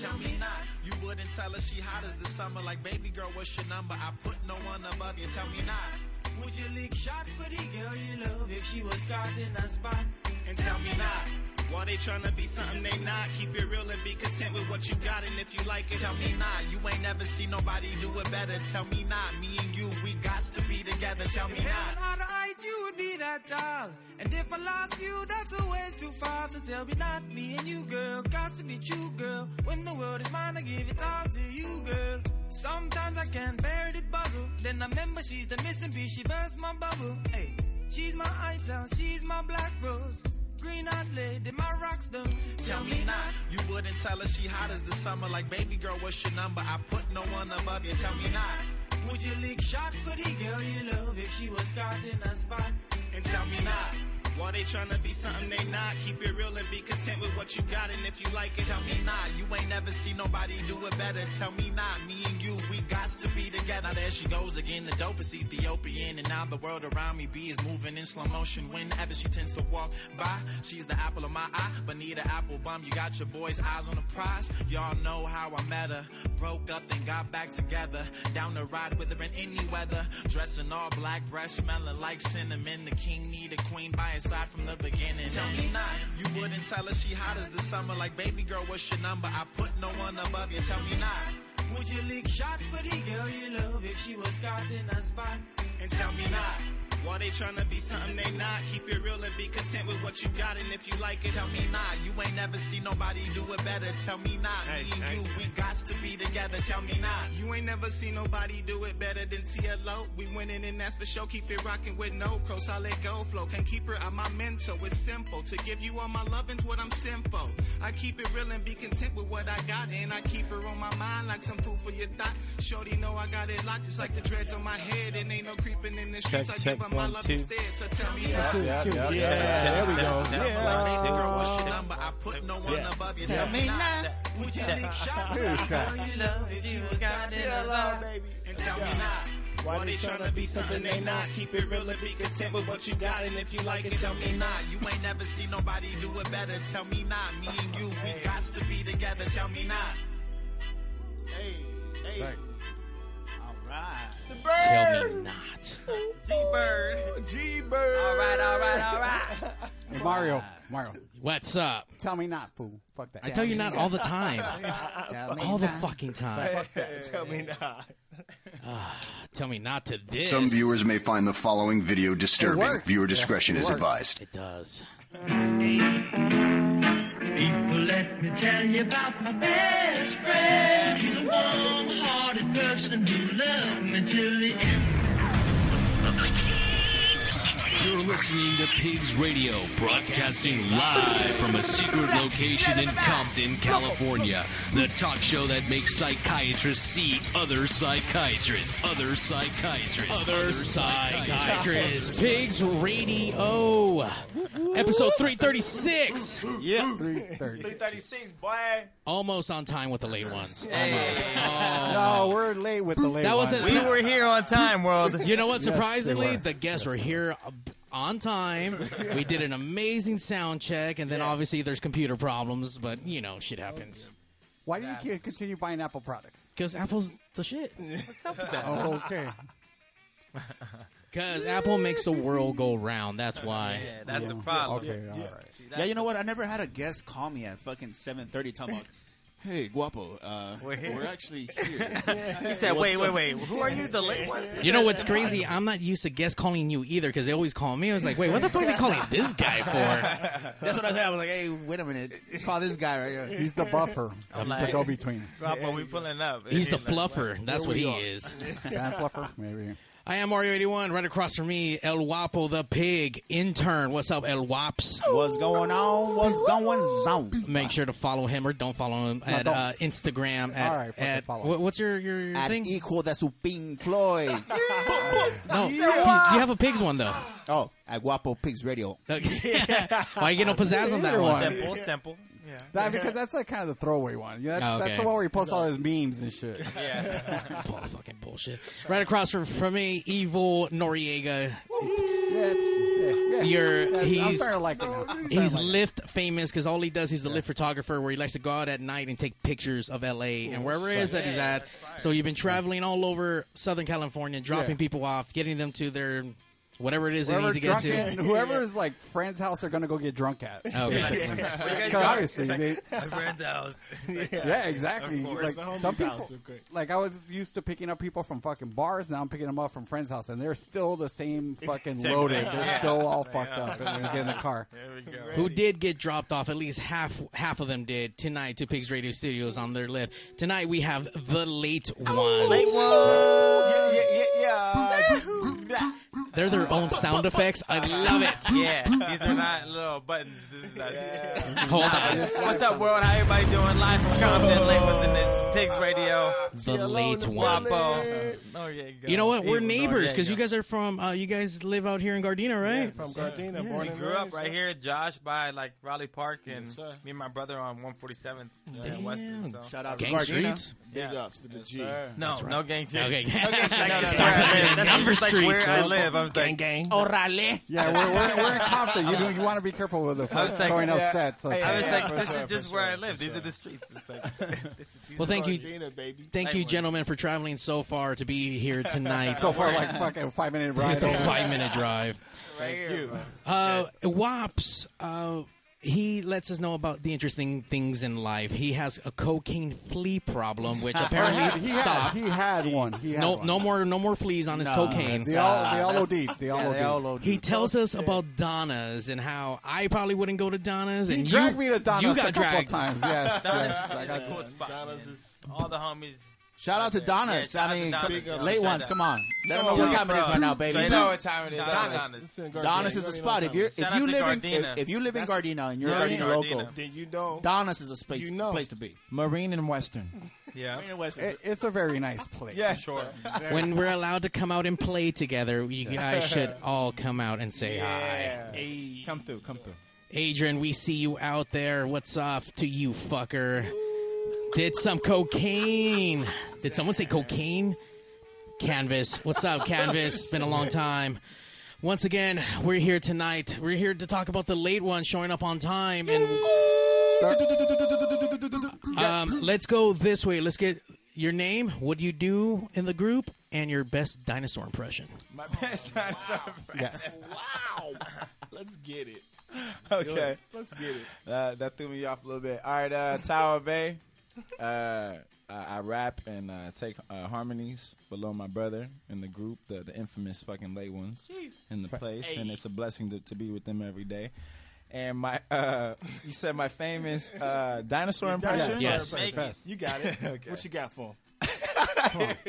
Tell me not. You wouldn't tell her she hot as the summer. Like, baby girl, what's your number? I put no one above you. Tell me not. Would you lick shot for the girl you love if she was caught in a spot? And tell me not. Why they tryna be something they not? Keep it real and be content with what you got. And if you like it, tell me not. You ain't never seen nobody do it better. Tell me not. Me and you, we got to be together. Tell me not. How the height you would be that tall. And if I lost you, that's a ways too far. So tell me not. Me and you, girl, got to be true, girl. When the world is mine, I give it all to you, girl. Sometimes I can't bear the puzzle. Then I remember she's the missing piece. She burst my bubble. Hey, she's my ital, she's my black rose. Green eyed lady, my rock stone. Tell me not. You wouldn't tell her she hot as the summer. Like, baby girl, what's your number? I put no one above you. Tell me not. Would you lick shot for the girl you love if she was caught in a spot? And tell me not. Why they tryna be something they not? Keep it real and be content with what you got. And if you like it, tell me not. You ain't never seen nobody do it better. Tell me not. Me and you, we got to be together. Now there she goes again, the dopest Ethiopian. And now the world around me be is moving in slow motion. Whenever she tends to walk by, she's the apple of my eye. Bonita Applebum, you got your boys' eyes on the prize. Y'all know how I met her. Broke up, then got back together. Down the ride with her in any weather. Dressing all black, breath smelling like cinnamon. The king need a queen by his side from the beginning. Tell me not. You wouldn't tell her she hot as the summer. Like, baby girl, what's your number? I put no one above you. Tell me not. Would you lick shot for the girl you love if she was caught in a spot? And tell me not. Why they tryna be something they not? Keep it real and be content with what you got. And if you like it, tell me not. You ain't never seen nobody do it better. Tell me not. me and you, we got to be together. Tell me not. You ain't never seen nobody do it better than TLO. We winning and that's for sure. Keep it rocking with no pro. Solid go flow. Can't keep her on my mental. It's simple. To give you all my loving's what I'm simple. I keep it real and be content with what I got. And I keep her on my mind like some food for your thought. Shorty know I got it locked just like the dreads on my head. And ain't no creeping in the streets. Check, I check, give her my one, two. instead. So tell me Yeah, yeah, yeah, Yeah. yeah. There we go. Like, baby girl, what's your Yeah. number? I put no one Yeah. above you. Tell me not. Would you Yeah. lick shot for Here's the that. girl you love if she was caught in a spot? And tell me not. Why they tryna be something they not? Keep it real and be content with what you got. And if you like it, tell me not. You ain't never seen nobody do it better. Tell me not. Me and you, we got to be together. Tell me not. Hey, hey. All right. The Tell me not. G Bird. G Bird. All right, all right, all right. Hey, Mario, Mario. What's up? Tell me not, fool. Fuck that. I tell you not all the time. Tell me all the fucking time. Fuck that. Tell me not. Ah, tell me not to this. Some viewers may find the following video disturbing. Viewer discretion It is works. advised. It does. People, let me tell you about my best friend. He's a person who loved me till the end. You're listening to Pigs Radio, broadcasting live from a secret location in Compton, California. The talk show that makes psychiatrists see other psychiatrists, other psychiatrists, Other psychiatrists. Pigs Radio. Episode 336. Yeah. 336, boy. Almost on time with the late ones. Oh. No, we're late with the late That ones. wasn't. We were here on time, world. You know what? Surprisingly, were. the guests were here on time. We did an amazing sound check, and then obviously there's computer problems, but you know, shit happens. Why do you c- continue buying Apple products? Because Apple's the shit. What's up with that? Oh, okay. Because Apple makes the world go round. That's why. Yeah, that's the problem. Okay, Yeah, all yeah. See, Yeah, you know what? I never had a guest call me at fucking 7.30 talking about, hey, Guapo, uh, We're here." we're actually here. He said, What's "Wait, wait, wait. Who are you? The late one?" You know what's crazy? I'm not used to guests calling you either because they always call me. I was like, wait, what the fuck are they calling this guy for? That's what I said. I was like, hey, wait a minute. Call this guy right here. He's the buffer. I'm He's like- the go-between. Guapo, we pulling up. He's the like, fluffer. That's what he are. is. Fan fluffer, maybe. I am Mario81. Right across from me, El Wapo the pig intern. What's up, El Waps? What's going on? What's going on? Make sure to follow him or don't follow him at uh, Instagram. At, All right, fucking at follow. what- what's your your, your At thing? equal that's su Pink Floyd. no, you, you have a pigs one though. Oh, at Guapo Pigs Radio. Why you get no pizzazz on that Either one? one. Simple, simple. Yeah. That, because that's like kind of the throwaway one. Yeah, that's, Oh, okay. that's the one where he posts all his memes and shit. Yeah. Bull- fucking bullshit. Right across from, from me, Evil Noriega. Yeah, it's, yeah, you're Yes, I'm he's starting to like it now. I'm starting to he's like it. Lyft famous because all he does he's the Lyft photographer where he likes to go out at night and take pictures of LA and wherever it is that he's at. So you've been traveling all over Southern California, dropping Yeah. people off, getting them to their whatever it is they Whoever need to get to. at, whoever's like friend's house, they're gonna go get drunk at. Oh, okay. basically. guys 'Cause go? obviously, they, My friend's house. yeah, exactly. Of Like course. The homie's some people, house like I was used to picking up people from fucking bars. Now I'm picking them up from friends' house, and they're still the same fucking Same loaded. thing. They're still all fucked up, and they get in the car. There we go. Who did get dropped off? At least half half of them did tonight to Pigs Radio Studios on their Lyft. Tonight we have the late oh, ones. Late one. Yeah, yeah, yeah. They're their own sound effects. I love it. Yeah, these are not little buttons. This is us. Hold on. What's up, world? How everybody doing? Live from Compton, late ones in this Pigs Radio. The late ones. Wapo. Oh, yeah, go. You know what? We're Eagles, oh, neighbors because you guys are from. Uh, you guys live out here in Gardena, right? From Gardena, born We and grew up raised. right here, Josh, by like Rowley Park, and sir. me and my brother on 147th uh, in Western. So. Shout out to Gang Gardena. streets. Big ups to the G. No, no gang shit. Okay. No gang shit. No, no, That's no. where I live. That's Number just like streets, where I live. I was like, gang. Orale. Yeah, we're, we're, we're in Compton. You, do- you want to be careful with the I was like, throwing out yeah. sets. Okay. I was Yeah, like, this sure, is for just sure, where I live. These sure. are the streets. It's like, this, these Well, are thank you. Gardena, baby. Thank you, gentlemen, for traveling so far to be here tonight. so far, like fucking five minute drive. it's a five minute drive. right here. Uh, Wops, uh, he lets us know about the interesting things in life. He has a cocaine flea problem, which oh, apparently he, had, stopped. he had one. He had no, one. no more, no more fleas on his No, cocaine. They all, they all OD'd. They all Yeah, they all OD'd. He tells oh, us about Donna's and how I probably wouldn't go to Donna's. He and dragged you, me to Donna's You a couple dragged. times. Yes, Donna's yes. I is a got cool spot. Donna's man. is- All the homies. Shout out to Yeah, Donna's. shout out I mean, Donna's. come- Yeah, late shout ones. out. Come on. Let them know what time it is right now, baby. Straight You know what time it is. Shout out to Donna's. Donna's. Donna's is a spot. If you're if you live in if, if you live in That's- Gardena and you're Yeah, Gardena Gardena. local, Then you know. Donna's is a space You know. place to be. Marine and Western. Yeah. Marina West is It, it's a very nice place. Yeah, sure. When we're allowed to come out and play together, you guys should all come out and say hi. Hey. Come through, come through. Adrian, we see you out there. What's up to you, fucker? Did some cocaine. Did someone say cocaine? Canvas. What's up, Canvas? Been a long time. Once again, we're here tonight. We're here to talk about the late one showing up on time. And um, let's go this way. Let's get your name, what you do in the group, and your best dinosaur impression. My best dinosaur. Yes. Wow. Let's get it. Okay. Let's get it. Uh, that threw me off a little bit. All right, uh, Tower Bay. Uh, I, I rap and uh, take uh, harmonies below my brother in the group, the, the infamous fucking late ones in the place, and it's a blessing to, to be with them every day. And my, uh, you said my famous uh, dinosaur impression. Yes. Make it. You got it. Okay. What you got for him?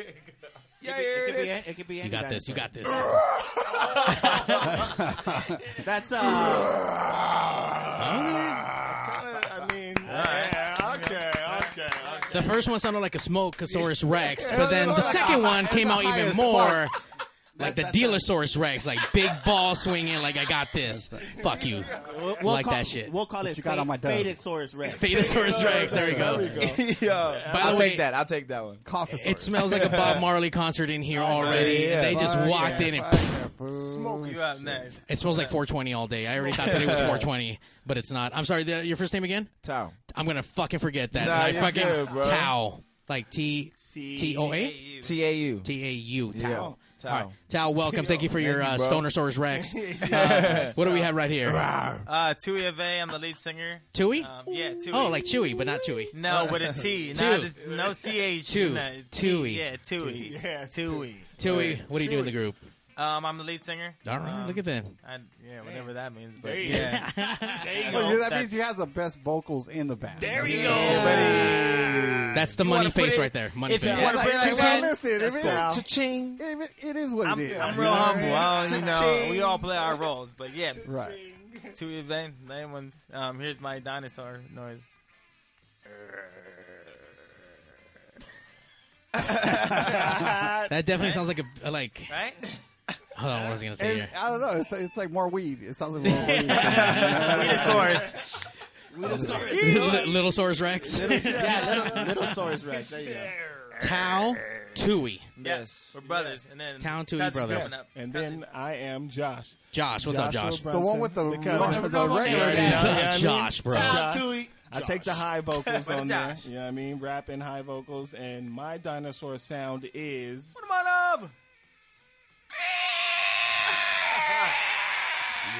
Yeah, it, here could it be, is. it could be You any got this. You got this. That's uh. I mean, The first one sounded like a smoke Smokeosaurus Rex, but then the second one came out even more spark. like the That's- Dealosaurus Rex, like big ball swinging, like I got this. Fuck you. We'll, like call, that shit. We'll call it you got on my dub. faded Saurus Rex. Betasaurus Rex. There we go. Yo, By I'll the way- take that. I'll take that one. Coffee It smells like a Bob Marley concert in here oh, already. yeah. They just oh, walked yeah, in and yeah, fool. Smoke you out next. it smells like 420 all day. I already thought that it was 420, but it's not. I'm sorry. The, your first name again? Tao. I'm gonna fucking forget that. Nah, I you're fucking good, bro. Tao, like T T O A Hey, T A U. T A U. Yeah. Tao. Tao. All right. Tao, welcome. Thank you for your uh, Thank you, bro. Stonersaurus Rex. Uh, what do we have right here? Uh, Tui Ave, I'm the lead singer. Tui? Um, yeah, Tui. Oh, like Chewy, but not Chewy. No, with a T. Two. Not this, no CH. Two. No, T, Tui. Yeah, Tui. Yeah, Tui. Tui, what do you do in the group? Um, I'm the lead singer. All right, Um, look at that. I, yeah, whatever that means. But There you yeah. Well, yeah, that means he has the best vocals in the band. There you go. That's the You money wanna put face it- right there. Money if you face. wanna put it like Well, that, listen, that's if cool. it- Cha-ching. it, it is what I'm, it is. I'm you real know? humble. I don't, you know, Cha-ching. we all play our roles. But yeah, Right. Tui Ave, name ones. Um, here's my dinosaur noise. That definitely sounds like a a, like. Right? Hold on, what was I gonna say It's, here? I don't know. It's, it's like more weed. It sounds like more weed. You know what I mean? Dinosaurs. Li- Little Saurus Rex. yeah, little, little Saurus Rex. There you go. Tao Tui. Yes, we're brothers. And then Town Tui cousins brothers. coming up. And then I am Josh. Josh, what's up, Josh? Brunson, The one with the- cousin. the- the regular Yeah, name. you know what I mean? Josh, bro. Josh. Tui. I take the high vocals on there. Josh. You know what I mean? Rap and high vocals. And my dinosaur sound is. What am I up.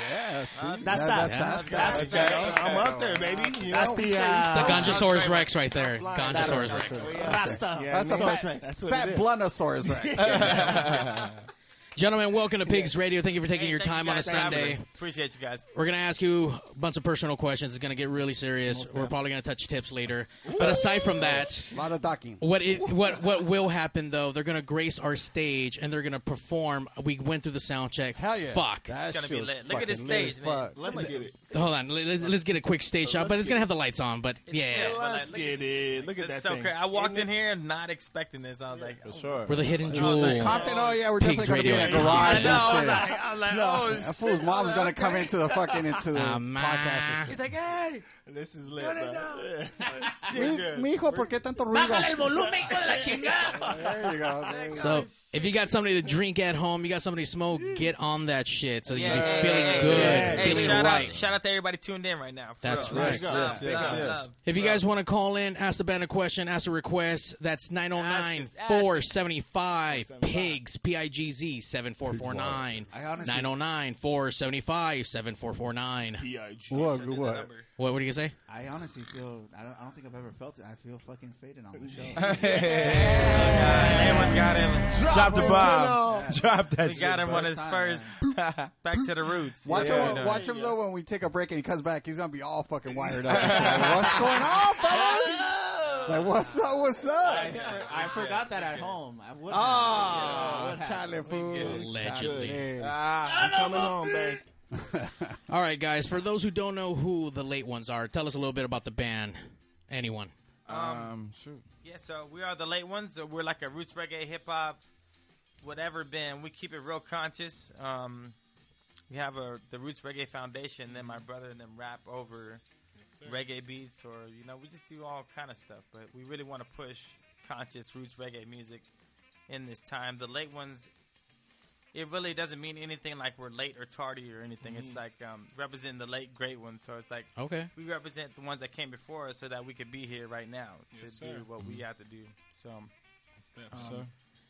Yes. That's That- that. that's- That's Okay, that. I'm up there, baby. You That's know? the uh, The Gonjosaurus Rex right there. Gonjosaurus Rex. Rasta. Yeah, That's the Rex. fat, That's what fat it is. bluntosaurus Rex. Gentlemen, welcome to Pigs Radio. Thank you for taking Hey, your time you on a guys for having Sunday. Appreciate you guys. We're going to ask you a bunch of personal questions. It's going to get really serious. We're probably going to touch tips later. But aside from that, A lot of docking. what it what what will happen though? They're going to grace our stage and they're going to perform. We went through the sound check. Hell yeah. Fuck. That It's gonna be lit. Look at this fucking lit stage, man. fuck. Let's get it. Hold on. Let's, let's get a quick stage shot, but it's going to have the lights on. But It's yeah, still, but, Let's like, get it. Look at It's that so thing. crazy. I walked in it? here not expecting this. I was like, For oh, sure. we're the hidden Oh, jewel. Compton, oh yeah, we're definitely gonna be in a Radio. I garage know. I was and like, shit. I was like, oh That shit. fool's mom's gonna come into the fucking into the podcast. and He's like, hey, This is lit, Turn it bro. down. Yeah. shit. Mi, mijo, ¿por qué tanto ruido? Bájale el volumen, hijo de la chingada. There you go. There you go. So if you got somebody to drink at home, you got somebody to smoke, mm. get on that shit. So yeah, you're yeah, feeling yeah, good, yeah. Hey, feeling shout right. out, shout out to everybody tuned in right now. That's real. right. Yes, Yes, love, yes, yes. If you guys want to call in, ask the band a question, ask a request, that's 909 Ask us, ask 475 PIGS, P I G Z 7449. I honestly- 909 475 7449. B.I.G. What? What? Number. What, what do you say? I honestly feel. I don't, I don't think I've ever felt it. I feel fucking faded on the show. Everyone's got him. Drop the bomb. Drop that We shit. got him on his time, first. Back to the roots. Watch, Yeah. him, uh, watch him though when we take a break and he comes back. He's gonna be all fucking wired up. What's going on, fellas? Like, what's up? What's up? I forgot that at home. I would. Oh, Charlie food. Allegedly. Hey. Ah. I'm coming home, babe. All right, guys, for those who don't know who the late ones are, tell us a little bit about the band. Anyone? Um, shoot. Yeah, so we are the late ones. So we're like a roots reggae, hip hop, whatever band. We keep it real conscious. Um, we have a the Roots Reggae Foundation. Then my brother and them rap over reggae beats, or you know, we just do all kind of stuff. But we really want to push conscious roots reggae music in this time. The late ones. It really doesn't mean anything like we're late or tardy or anything. It's like um, representing the late great ones. So it's like Okay. we represent the ones that came before us so that we could be here right now to Yes, do sir. what we have to do. So, So,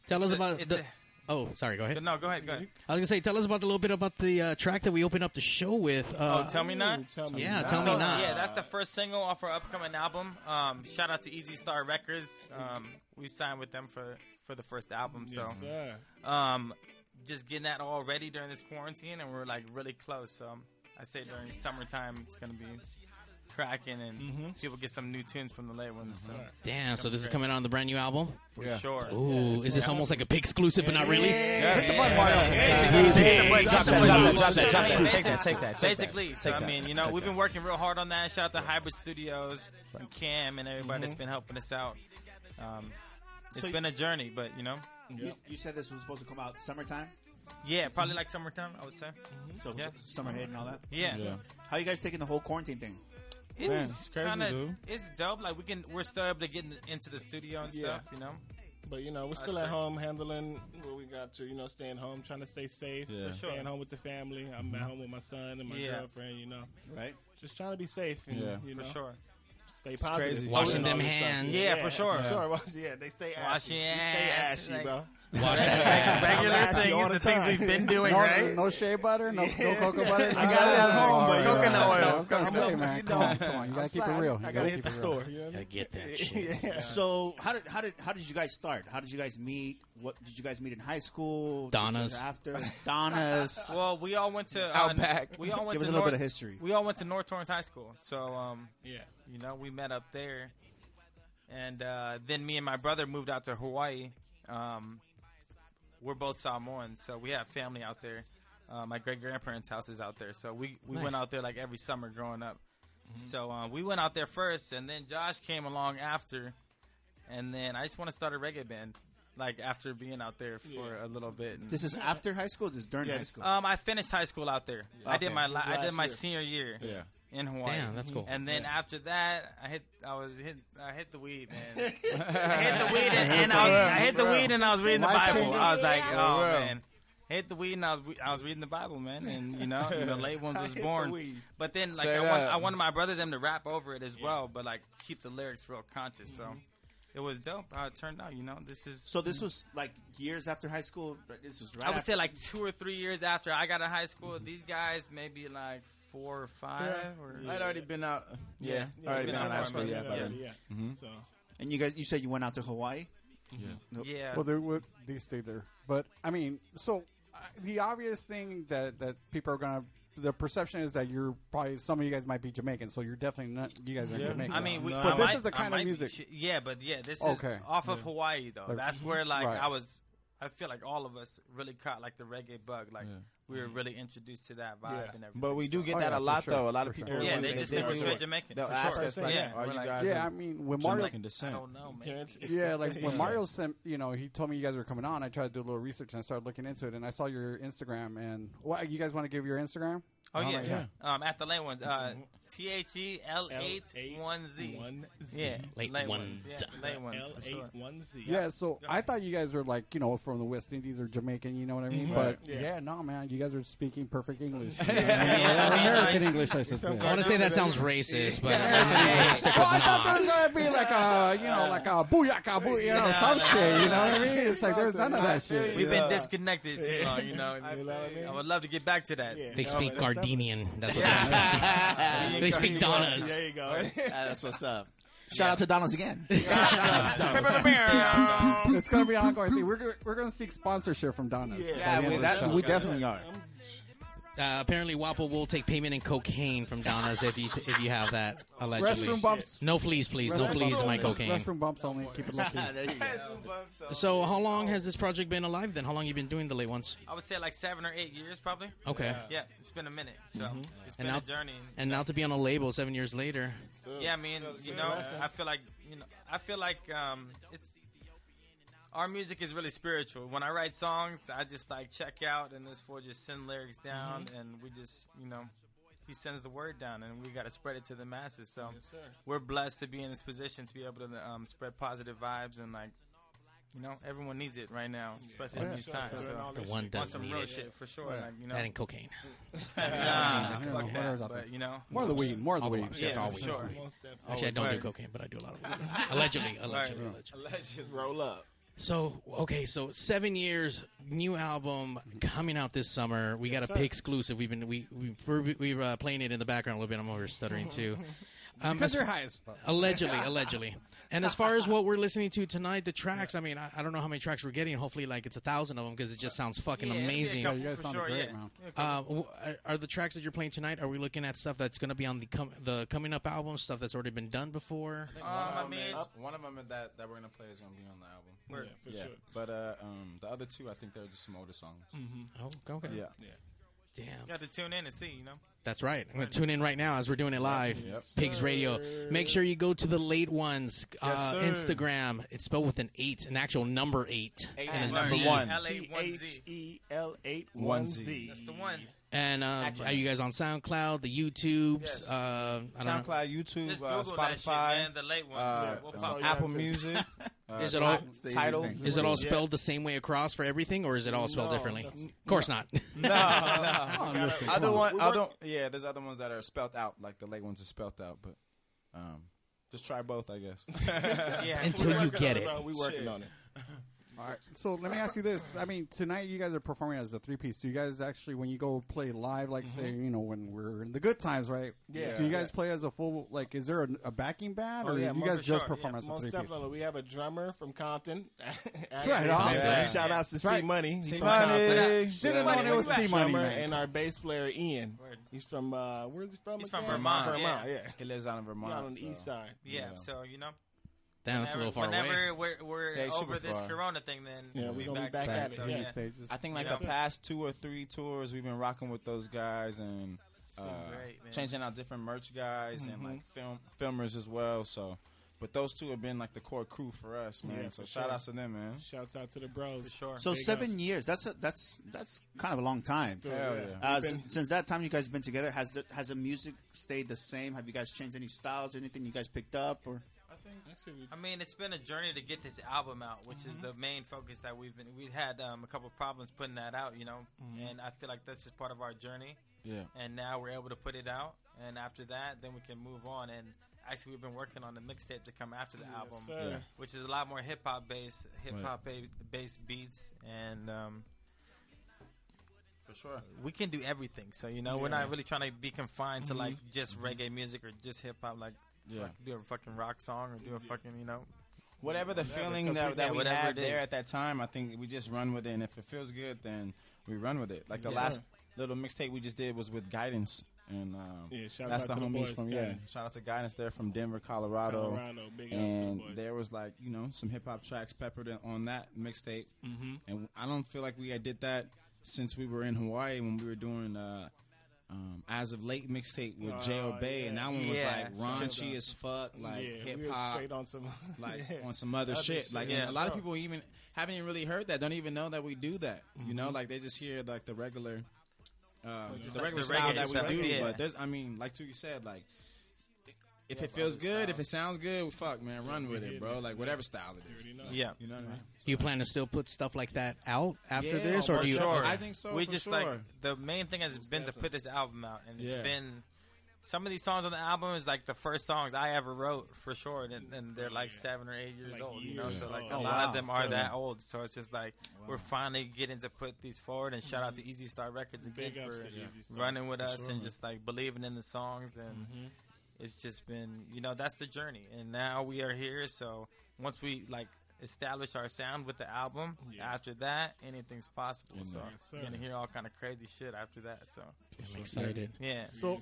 Tell us a- about the. a- Oh, sorry. Go ahead. no, go ahead, go ahead. I was gonna say, tell us about a little bit about the uh, track that we opened up the show with. Uh, oh, tell me not. Tell me Yeah, not. tell me So, not. Yeah, that's the first single off our upcoming album. Um, shout out to Easy Star Records. Um, we signed with them for for the first album. So, Yes, sir. um, just getting that all ready during this quarantine, and we're like really close. So, I say during summertime it's gonna be cracking, and mm-hmm. people get some new tunes from the late ones. So, mm-hmm. Damn. So this is coming out on the brand new album. for sure. Ooh, is this almost like a pig exclusive, but not really? Basically, Drop that, drop that, drop that, drop that. I mean, Take that, take that. Basically, so, I mean, you know, we've been working real hard on that. Shout out to Hybrid Studios, and Cam, and everybody that's mm-hmm. been helping us out. Um, it's So- been a journey, but you know, You, you said this was supposed to come out summertime, yeah, probably like summertime, I would say. Mm-hmm. so Yeah. summer hit and all that. Yeah, Yeah. How you guys taking the whole quarantine thing? it's it's crazy, kind of dude. it's dope. Like we can, we're still able to get in, into the studio and Yeah. stuff. You know, But you know, we're still at home handling what we got to. You know, staying home, trying to stay safe. Yeah. For sure. Staying home with the family. I'm at mm-hmm. home with my son and my Yeah. girlfriend. You know, Right? just trying to be safe. And, Yeah. you for know, sure. Stay positive. crazy. Washing them hands. Yeah, for sure. For sure. Wash- Yeah, they stay ashy. Washing We your stay ashy, like- bro. Regular ashy things, all the the things we've been doing, No, right? no shea butter, no, no cocoa butter. I got it at home, All but coconut all right. oil. I was gonna say, man, you come on, come on, you gotta keep it Outside, real. I You gotta hit the store. You? Gotta get that shit. yeah. So how did how did how did you guys start? How did you guys meet? What did you guys meet in high school? Donna's. after Donna's. Well, we all went to uh, Outback. We all went Give to us a little North, bit of history. We all went to North Torrance High School, so um, Yeah. You know, we met up there, and uh, then me and my brother moved out to Hawaii. Um, we're both Samoans, so we have family out there. Uh, my great grandparents' house is out there, so we we Nice. went out there like every summer growing up. So uh, we went out there first, and then Josh came along after, and then I just want to start a reggae band. Like after being out there for a little bit, and, This is after high school. This is during Yeah, high school. um, I finished high school out there. I did Okay. my la- I did last my year. senior year Yeah. In Hawaii. Damn, that's mm-hmm. cool. And then after that, I hit I was hit I hit the weed, man. I hit the weed and, and I, was, I hit the weed and I was reading the Bible. I was like, oh man. Hit the weed, and I was I was reading the Bible, man, and you know, the late ones was born. But then, like, I, want. I wanted my brother them to rap over it as well, but like keep the lyrics real conscious. So mm-hmm. it was dope how it turned out. You know, this is So this was like years after high school. but This was right. I would after- say like two or three years after I got to high school. These guys maybe like four or five. Or I'd already been out. Yeah, Yeah, already been been out out high for a school. minute, Yeah, yeah. then. Yeah. Mhm. So And you guys, you said you went out to Hawaii. Yeah. Yeah. Well, they would they stayed there, but I mean, so uh, the obvious thing that that people are gonna. The perception is that you're probably some of you guys might be Jamaican, so you're definitely not. You guys are Yeah. Jamaican. I mean, we, but I this might- is the kind of music. sh- yeah, but yeah, this Okay. is off of Hawaii though. Like- That's where like Right. I was. I feel like all of us really caught like the reggae bug. Like we were really introduced to that vibe Yeah. and everything. But we do So- get Oh, that yeah, a lot sure, though. A lot of people. sure. Yeah, when they just do think we're it, straight Jamaican, They'll ask sure. us like, Yeah, "Are you like- guys Yeah, I mean, when Mario, Jamaican I don't know, man. yeah, like when Mario sent, you know, he told me you guys were coming on. I tried to do a little research and I started looking into it, and I saw your Instagram. And what you guys want to give your Instagram? Oh All yeah, right, yeah. Um, at the late ones, uh, T H E L eight one Z. One Z. Yeah, Late ones. ones. Yeah, late ones L eight one Z. Yeah, so I thought you guys were like, you know, from the West Indies or Jamaican, you know what I mean? Mm-hmm. But Yeah. yeah. no, man, you guys are speaking perfect English. Yeah, I mean, American English, I should say. I want to say that sounds racist, but Well, oh, I thought there was gonna be like a, you know, like a booyaka, boo, you know, some shit. You know what I mean? It's like there's none of that shit. We've been disconnected too long, you know. You know what I mean? I would love to get back to that. Yeah. they speak but Gardenian. That's what they speak. They speak Donnas. There you go. That's what's up. Shout out to Donna's again. It's gonna be an ongoing thing. We're go- we're gonna seek sponsorship from Donna's. by the Yeah, end we, of the that, show. we definitely are. Uh, apparently, Wapo will take payment in cocaine from Donna's if you if you have that allegedly. Restroom bumps. No fleas, please. No fleas in my cocaine. Restroom bumps only. Keep it low key. there you go. So, how long has this project been alive? Then, how long you been doing the late ones? I would say like seven or eight years, probably. Okay. Yeah, it's been a minute. So it's been And now- a journey. And now to be on a label seven years later. Yeah, I mean, you know, I feel like you know, I feel like um, it's our music is really spiritual. When I write songs, I just like check out, and this fool just send lyrics down, and we just, you know, he sends the word down, and we got to spread it to the masses. So we're blessed to be in this position to be able to um, spread positive vibes, and like, you know, everyone needs it right now, especially in these times. So The one doesn't some need real it. shit for sure. Like, you know, That and cocaine. nah, Yeah, fuck what that? But you know, More of the weed. More of the weed. yeah, all for weed. sure. Actually, I don't do cocaine, but I do a lot of weed. Allegedly, allegedly, Right. allegedly. Roll up. So okay, so seven years, new album coming out this summer. We got a sir. pay exclusive. We've been we we we're, we're uh, playing it in the background a little bit. I'm over stuttering too. Um, Because as- you're high as fuck. allegedly, allegedly. And as far as what we're listening to tonight, the tracks. I mean, I, I don't know how many tracks we're getting. Hopefully, like it's a thousand of them because it just sounds fucking Yeah, it'll amazing. couple you guys sound sure, great, yeah. man. Yeah. Uh, w- are- are the tracks that you're playing tonight? Are we looking at stuff that's going to be on the com- the coming up album? Stuff that's already been done before? Um, I mean, one of them that that we're gonna play is gonna be on the album. Yeah, for yeah, sure. but uh, um, the other two, I think they're just some older songs. Oh, okay. Yeah, Damn. you got to tune in and see, you know. That's right. I'm going to tune in right now as we're doing it live. Yep. Pigs Radio. Make sure you go to the late ones uh, Yes. Instagram. It's spelled with an eight, an actual number eight, Eight and a number Z. one. L T A one H Z. E L eight One one Z. Z. That's the one. And uh, are you guys on SoundCloud, the YouTubes? Yes. Uh, I don't know. SoundCloud, YouTube, uh, Google that shit, Spotify, man. The late ones. uh, we'll um, Apple. Music. Uh, Is it all? Title. Is it all Yeah. spelled the same way across for everything, or is it all spelled No, differently? Of course not. No, no. Listen, Other one, other yeah. There's other ones that are spelt out, like the late ones are spelt out, but um, just try both, I guess. Yeah. Until you get it. bro. We working Shit. on it. All right. So let me ask you this. I mean, tonight you guys are performing as a three piece. Do you guys actually, when you go play live, like say, you know, when we're in the good times, right? Yeah. Do you guys play as a full, like, is there a, a backing band, Oh, or yeah, you guys just sure, perform yeah, as a Most three piece? Most definitely. We have a drummer from Compton. Right on. Yeah. Shout outs to Right. C Money. He's See from money. Compton. Didn't know it was C Money, man. and our bass player Ian. Word. He's from uh, where's he from? He's from again? Vermont, Vermont, yeah. yeah. He lives out in Vermont. out on the so- east side. Yeah, Yeah. so, you know. Damn, that's a little far whenever away. we're, we're Yeah, he's over super this far. Corona thing, then Yeah, we'll we be gonna be back, back to at that. it, So, yeah. yeah. stages. I think like Yeah. the past two or three tours, we've been rocking with those guys and uh, great, man. changing out different merch guys and like film filmers as well. So, but those two have been like the core crew for us, man. Yeah, so for shout sure. outs to them, man. Shouts out to the bros. For sure. So Big seven ups. years. That's a, that's that's kind of a long time. Hell yeah. yeah. Uh, We've been- s- since that time you guys have been together, has the, has the music stayed the same? Have you guys changed any styles? Anything you guys picked up? Or I I mean, it's been a journey to get this album out, which is the main focus that we've been. We had um, a couple problems putting that out, you know, Mhm. and I feel like that's just part of our journey. Yeah. And now we're able to put it out, and after that, then we can move on. And actually, we've been working on the mixtape to come after the Yes, album, sir. Yeah. which is a lot more hip hop based, hip hop based beats, and um, For sure. we can do everything. So you know, we're not really trying to be confined to Mhm. like just reggae music or just hip hop. Like, Yeah. fuck, do a fucking rock song or do a fucking you know, whatever the Whatever, feeling 'cause that, we- that yeah, we whatever had it there is. at that time, I think we just run with it, and if it feels good, then we run with it. Like the Yeah. last little mixtape we just did was with Guidance, and um, Yeah, shout that's out the to the homies boys, from Guidance. yeah. Shout out to Guidance, they're from Denver, Colorado. Colorado, big ups to the and there was like you know some hip hop tracks peppered in- on that mixtape, Mhm. and I don't feel like we had did that since we were in Hawaii when we were doing. Uh, um, as of late mixtape with J.O. Bay, yeah. and that one was like raunchy Shit, as fuck, like Yeah, we hip hop, straight on some- like yeah. on some other, Other shit. shit. Like Yeah, and a lot of people even haven't even really heard that, don't even know that we do that. You Mm-hmm. know, like they just hear like the regular, um, Just the like regular the style that we stuff, do. yeah. But there's, I mean, like to you said, like. If it feels good, if it sounds good, fuck man, run with it, bro. Like whatever style it is. Yeah. you know what I mean. Do you plan to still put stuff like that out after Yeah, this, or for do you? sure. I think so, We for just sure. like the main thing has been to put this album out, and Yeah. it's been some of these songs on the album is like the first songs I ever wrote for sure, and, and they're like seven or eight years Like old. You know, years so like old. a Oh, lot wow. of them are that old. So it's just like we're finally getting to put these forward. And shout out to Easy Star Records again Big for to running with For us sure. and just like believing in the songs and. Mhm. It's just been, you know, that's the journey, and now we are here. So once we like establish our sound with the album, Yeah. after that, anything's possible. So yes, you're gonna hear all kind of crazy shit after that. So I'm excited. Yeah. So,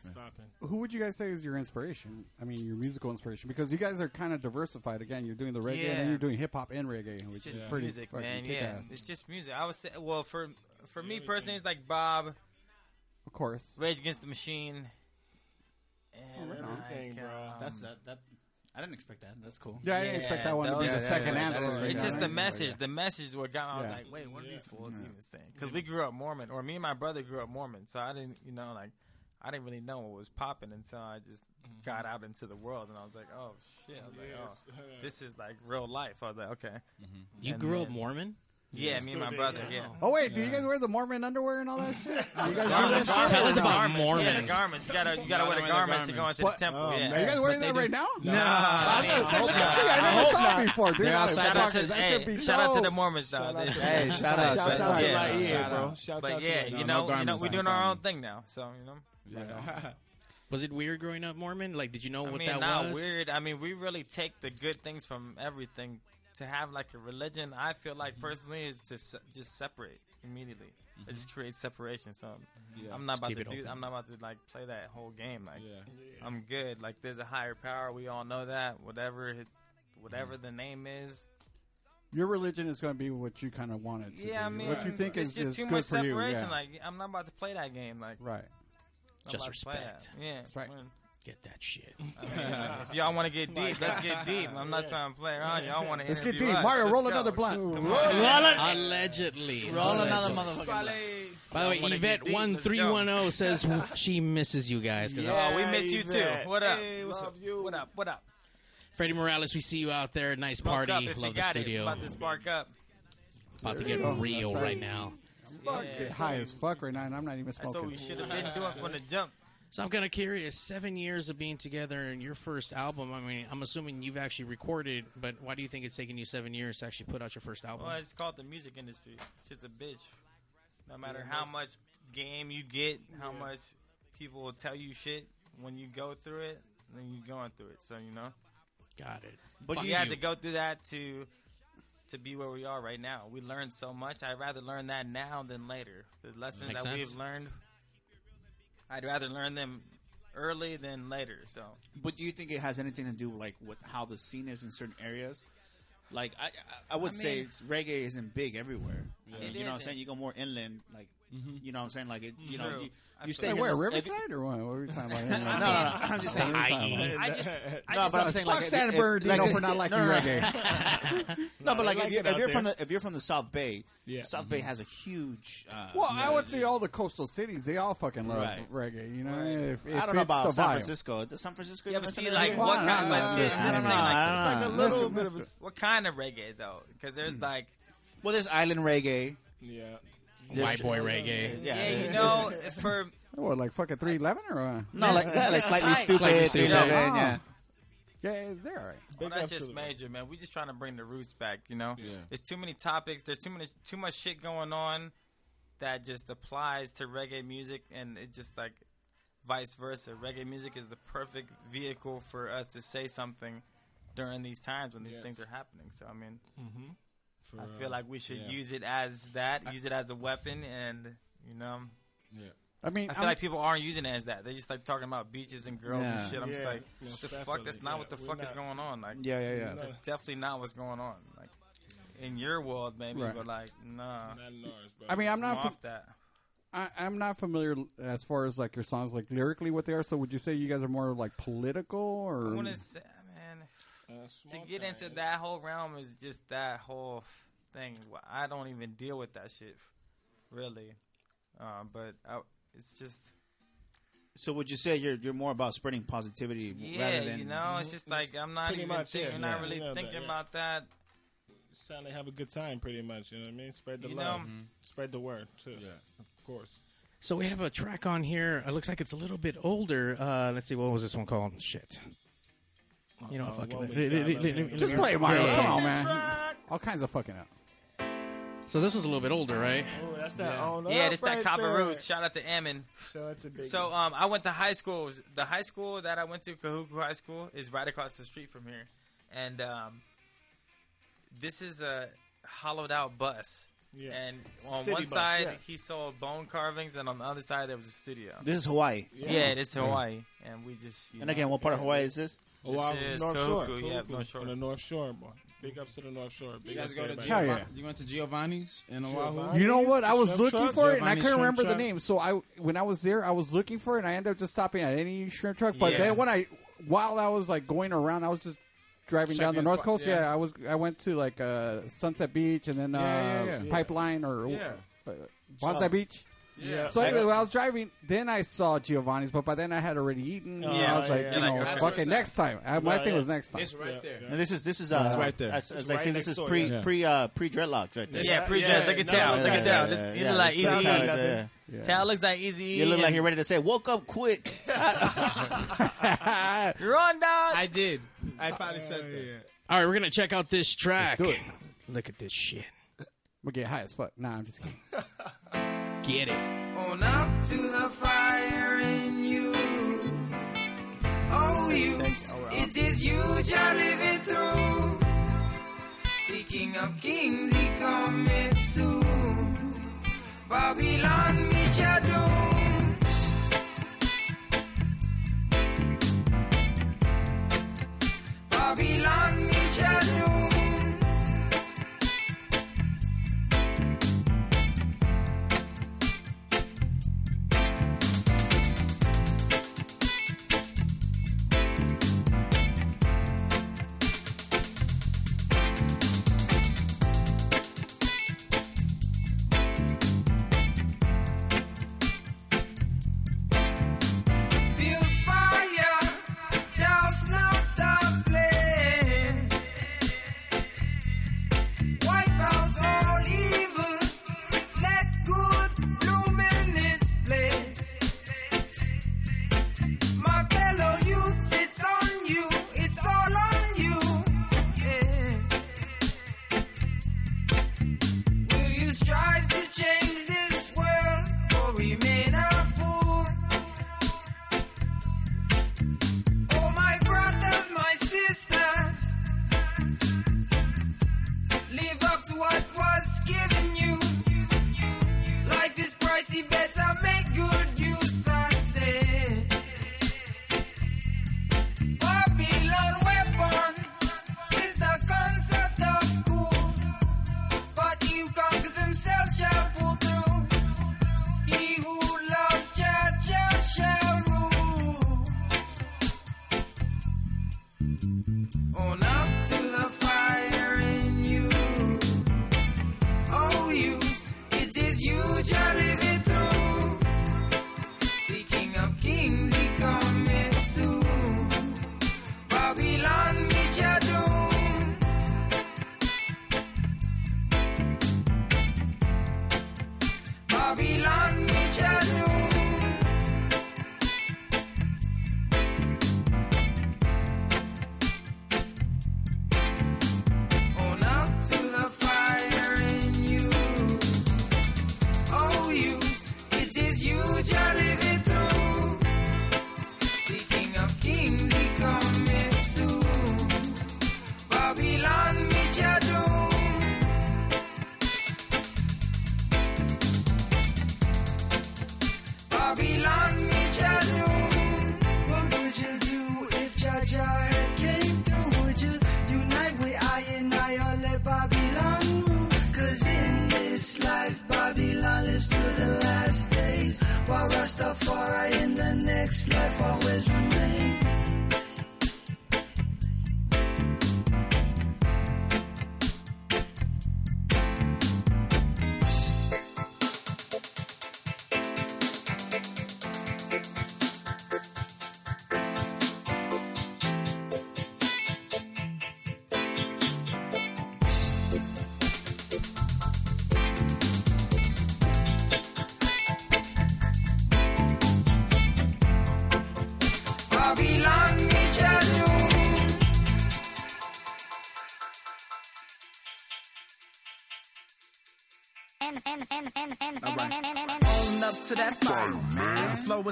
who would you guys say is your inspiration? I mean, your musical inspiration, because you guys are kind of diversified. Again, you're doing the reggae, and Yeah. then you're doing hip hop and reggae, It's just is pretty music, man. Yeah, kick-ass. it's just music. I would say, well, for for me personally, it's like Bob, Of course. Rage Against the Machine, and Everything, like, bro. um, That's that. That I didn't expect that. That's cool. Yeah, I didn't expect that one to be those- the second yeah, answer. It's just the Yeah. message. The message is what got me. I was Yeah. like, wait, what are these fools Yeah. even saying? Because we grew up Mormon, or me and my brother grew up Mormon, so I didn't, you know, like. I didn't really know what was popping until I just got out into the world, and I was like, "Oh shit!" I was like, "Oh, this is like real life." I was like, "Okay." You And grew up then- Mormon? Yeah, Yeah, me and my brother. yeah. Yeah. Oh wait, do you guys wear the Mormon underwear and all that shit? You guys wear Garments, shit? Tell us garments, about garments. Mormon. Yeah, the garments. You gotta, you gotta wear the they wear the garments to go garments. into What? the temple. Oh, yeah. Are you guys wearing But that right now? No, I I was gonna say, hope let me not. I I never saw it before, dude. They're outside. Shout out to fucking- that hey, be shout out to the. Mormons, though. Shout out to Hey, shout out, Shout shout out to Yeah. like, Shout bro. out. Shout But out to yeah, like- you no know, you know, garments, we're doing our own thing now. So you know. Yeah. Uh, was it weird growing up Mormon? Like, did you know I what mean, that not was? weird. I mean, we really take the good things from everything. To have like a religion, I feel like mm-hmm. personally is to se- just separate immediately. It just mm-hmm. creates separation. So Yeah. I'm not about keep to it do. open. I'm not about to like play that whole game. Like Yeah. I'm good. Like there's a higher power. We all know that. Whatever, it, whatever mm-hmm. the name is. Your religion is going to be what you kind of want it to Yeah, I be. mean, what you think it's is, just is too good much for you. separation. Yeah. Like I'm not about to play that game. Like right. I'm Just about to play respect. that. Yeah, That's right. when- Get that shit. I if y'all want to get deep, let's get deep. I'm not trying to play around. Y'all want to Let's get deep. us. Mario, Let's roll go. another blunt. Come on. Allegedly. Roll another motherfucker. By the way, Y'all Yvette get deep? one Let's three go. one zero oh says she misses you guys. 'cause Oh, we miss you too. What up? Hey, what's up? You. What up? What up? Freddie Morales, we see you out there. Nice Smoke party. up if Love you the got it. studio. About to spark up. About to get Oh, real that's right. right. now. Get high as fuck right now, and I'm not even That's smoking. what we should have been doing from the jump. So I'm kind of curious. Seven years of being together and your first album. I mean, I'm assuming you've actually recorded, but why do you think it's taken you seven years to actually put out your first album? Well, it's called the music industry. It's just a bitch. No matter how much game you get, how much people will tell you shit when you go through it, then you're going through it. So you know. Got it. But Fuck you had to go through that to to be where we are right now. We learned so much. I'd rather learn that now than later. The lessons Makes that sense. we've learned, I'd rather learn them early than later. So But do you think it has anything to do like with how the scene is in certain areas? Like I, I, I would I say mean- it's, reggae isn't big everywhere. I mean, you know what I'm saying? You go more inland, like Mm-hmm. You know what I'm saying? Like it, you know, you, I you stay Hey, where this- Riverside or what? What were we talking about? no, no, no. I'm just saying. What are we? I just, I No, just but I'm saying Fuck like if- San if- Bernardino like- for not liking no, no, no. reggae. No, but like, like if, you're, if you're from the if you're from the South Bay, Yeah. South Bay mm-hmm. has a huge. Uh, Well, I would say all the coastal cities, they all fucking love Right. reggae. You know, Right. if, if I don't know about San. Francisco. Does San Francisco? Yeah, even but see, like, what kind? no, But no, see, no, this no, is the I don't know. like, I don't know. Like a little bit of what kind of reggae though? Because there's mm. like, Well, there's island reggae. Yeah. White boy reggae. Yeah, yeah, you know, for What, like fucking 311 or what? No, like that, like slightly Tight. Stoopid. Slightly you Stoopid. know, Oh. yeah. Yeah, they're all right. Well, that's ups to just the- major, man. We just trying to bring the roots back. You know, Yeah. there's too many topics. There's too many, too much shit going on that just applies to reggae music, and it just like vice versa. Reggae music is the perfect vehicle for us to say something during these times when these Yes. things are happening. So I mean, mm-hmm. For, I feel uh, like we should yeah. use it as that, use it as a weapon, and you know, Yeah. I mean, I feel I'm- like people aren't using it as that. They just like talking about beaches and girls Yeah. and shit. I'm just like, what the fuck? That's not yeah. what the We're fuck is going on. Like, Yeah, yeah, yeah. that's definitely not what's going on. Like in your world, maybe, Right. but like, nah. Not ours, bro. I mean, I'm I'm not. off fa- that. I, I'm not familiar as far as like your songs, like lyrically, what they are. So, would you say you guys are more like political or? I want to say, man, to get town, into yeah. that whole realm is just that whole thing. I don't even deal with that shit, really. Um, but I, it's just, So would you say you're you're more about spreading positivity yeah, rather than you know, it's just like I'm not even much, thinking, yeah, not yeah. really You know that, thinking yeah. about that. Just trying to have a good time, pretty much. You know what I mean? Spread the You love, know- spread the word too. Yeah. of course. So we have a track on here. It looks like it's a little bit older. Uh, let's see, what was this one called? Shit. You know, Uh, fuck what it. we got, Let- let- let let- me- let- Just play it, Mario. Yeah, yeah, Come on, man. All kinds of fucking up. So this was a little bit older, right? Oh, that's that. on Yeah, up this that right Copper there. Roots. Shout out to Ammon. Shout out to Big So um, I went to high school. The high school that I went to, Kahuku High School, is right across the street from here, and um, this is a hollowed out bus. Yeah. And on City one bus, side yeah. he sold bone carvings, and on the other side there was a studio. this is Hawaii. yeah, this is Hawaii, and we just. you And know, again, what part of Hawaii is this? This Oahu. is North Shore. Kahuku, yeah, Kahuku, North Shore. On the North Shore, boy. Big ups to the North Shore. Big You guys go to everybody. Hell Giovanni? yeah. You went to Giovanni's in Oahu? You know what? I was Shrimp looking truck? for it, and I Giovanni couldn't shrimp remember the truck? name. So I, when I was there, I was looking for it, and I ended up just stopping at any shrimp truck. But Yeah. then when I, while I was like going around, I was just driving down the north fi- coast. Yeah. yeah. I was. I went to like uh, Sunset Beach, and then uh, Yeah, yeah, yeah. Pipeline or Yeah. uh, Banzai Beach. Yeah. So anyway, when I was driving, then I saw Giovanni's, but by then I had already eaten. and Yeah, I was like, yeah, you yeah. know, That's what fucking it's next time. I, my Yeah, thing was next time. It's right there. And this is this is uh, It's right there. As, as It's I right say, this next is door, pre yeah. pre uh, pre dreadlocks right there. Yeah, pre Yeah, Look at no, Tal. Look at Tal. no, You look like Eazy. Tal, Eazy. yeah. Yeah. Tal looks like Eazy. You look like you're ready to say, "Woke up quick." Run, dog. I did. I probably said that. All right, we're gonna check out this track. do it. Look at this shit. We'll get high as fuck. Nah, I'm just kidding. Get it. On up to the fire in you. Oh, you. It is you you're living through. The King of Kings, he cometh soon. Babylon, meet your doom. Babylon, meet your doom.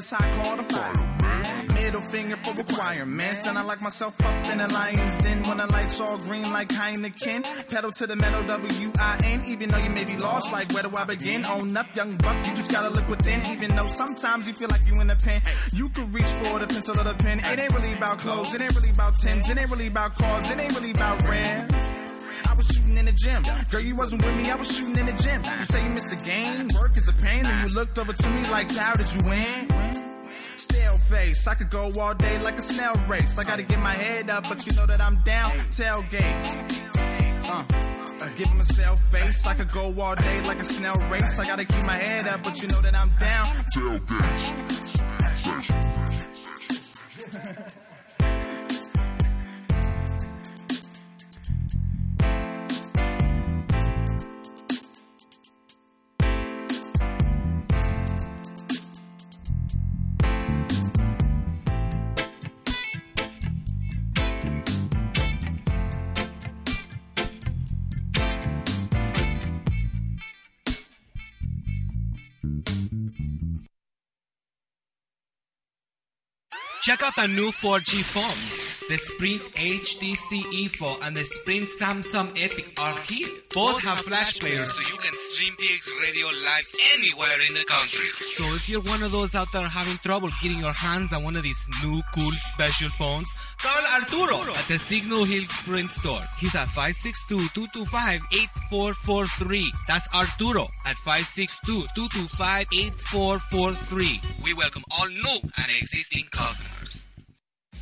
Hot, call the fire. Middle finger for requirements. Then I lock myself up in the lion's den when the lights all green like Heineken. Pedal to the metal, W-I-N. Even though you may be lost, like where do I begin? Own up, young buck, you just gotta look within. Even though sometimes you feel like you in a pen. You could reach for the pencil or the pen. It ain't really about clothes, it ain't really about Timbs, it ain't really about cars, it ain't really about rent. I was shooting in the gym. Girl, you wasn't with me, I was shooting in the gym. You say you missed the game, work is a pain, and you looked over to me like, how did you win? Face, I could go all day like a snail race. I gotta get my head up, but you know that I'm down. Tailgates. Uh. Give stale face. I could go all day like a snail race. I gotta keep my head up, but you know that I'm down. Check out the new 4G phones. The Sprint HTC EVO and the Sprint Samsung Epic are here. Both have flash players so you can stream PX radio live anywhere in the country. So if you're one of those out there having trouble getting your hands on one of these new cool special phones, Arturo at the Signal Hill Sprint store. He's at 562-225-8443. That's Arturo at 562-225-8443. We welcome all new and existing customers.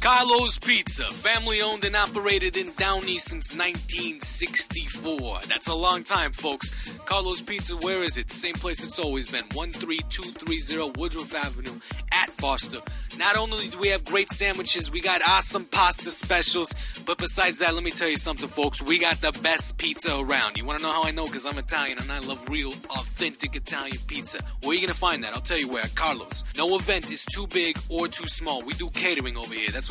Carlo's Pizza, family owned and operated in Downey since 1964. That's a long time, folks. Carlo's Pizza, where is it? Same place it's always been 13230 Woodruff Avenue at Foster. Not only do we have great sandwiches, we got awesome pasta specials, but besides that, let me tell you something, folks. We got the best pizza around. You want to know how I know? Because I'm Italian and I love real, authentic Italian pizza. Where are you going to find that? I'll tell you where. Carlo's. No event is too big or too small. We do catering over here. That's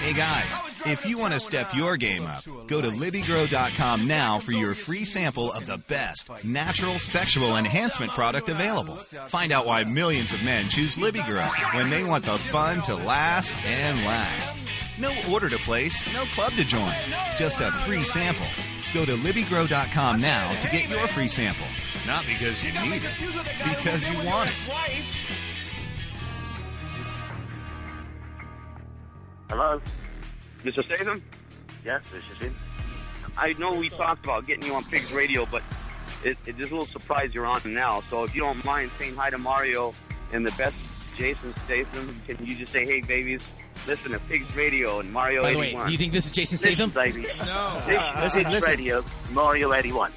Hey guys, if you want to step your game up, go to LibiGrow.com now for your free sample of the best natural sexual enhancement product available. Find out why millions of men choose LibiGrow when they want the fun to last and last. No order to place, no club to join, just a free sample. Go to LibiGrow.com now to get your free sample. Not because you need it, because you want it. Hello? Mr. Statham? Yes, this is him. I know we talked about getting you on Pigs Radio, but it, it is a little surprise you're on now. So if you don't mind saying hi to Mario and the best Jason Statham, can you just say, hey, babies, listen to Pigs Radio and Mario By the way, 81. do you think this is Jason Statham? Listen, baby. No. This is Listen, Pigs listen. Radio, Mario 81.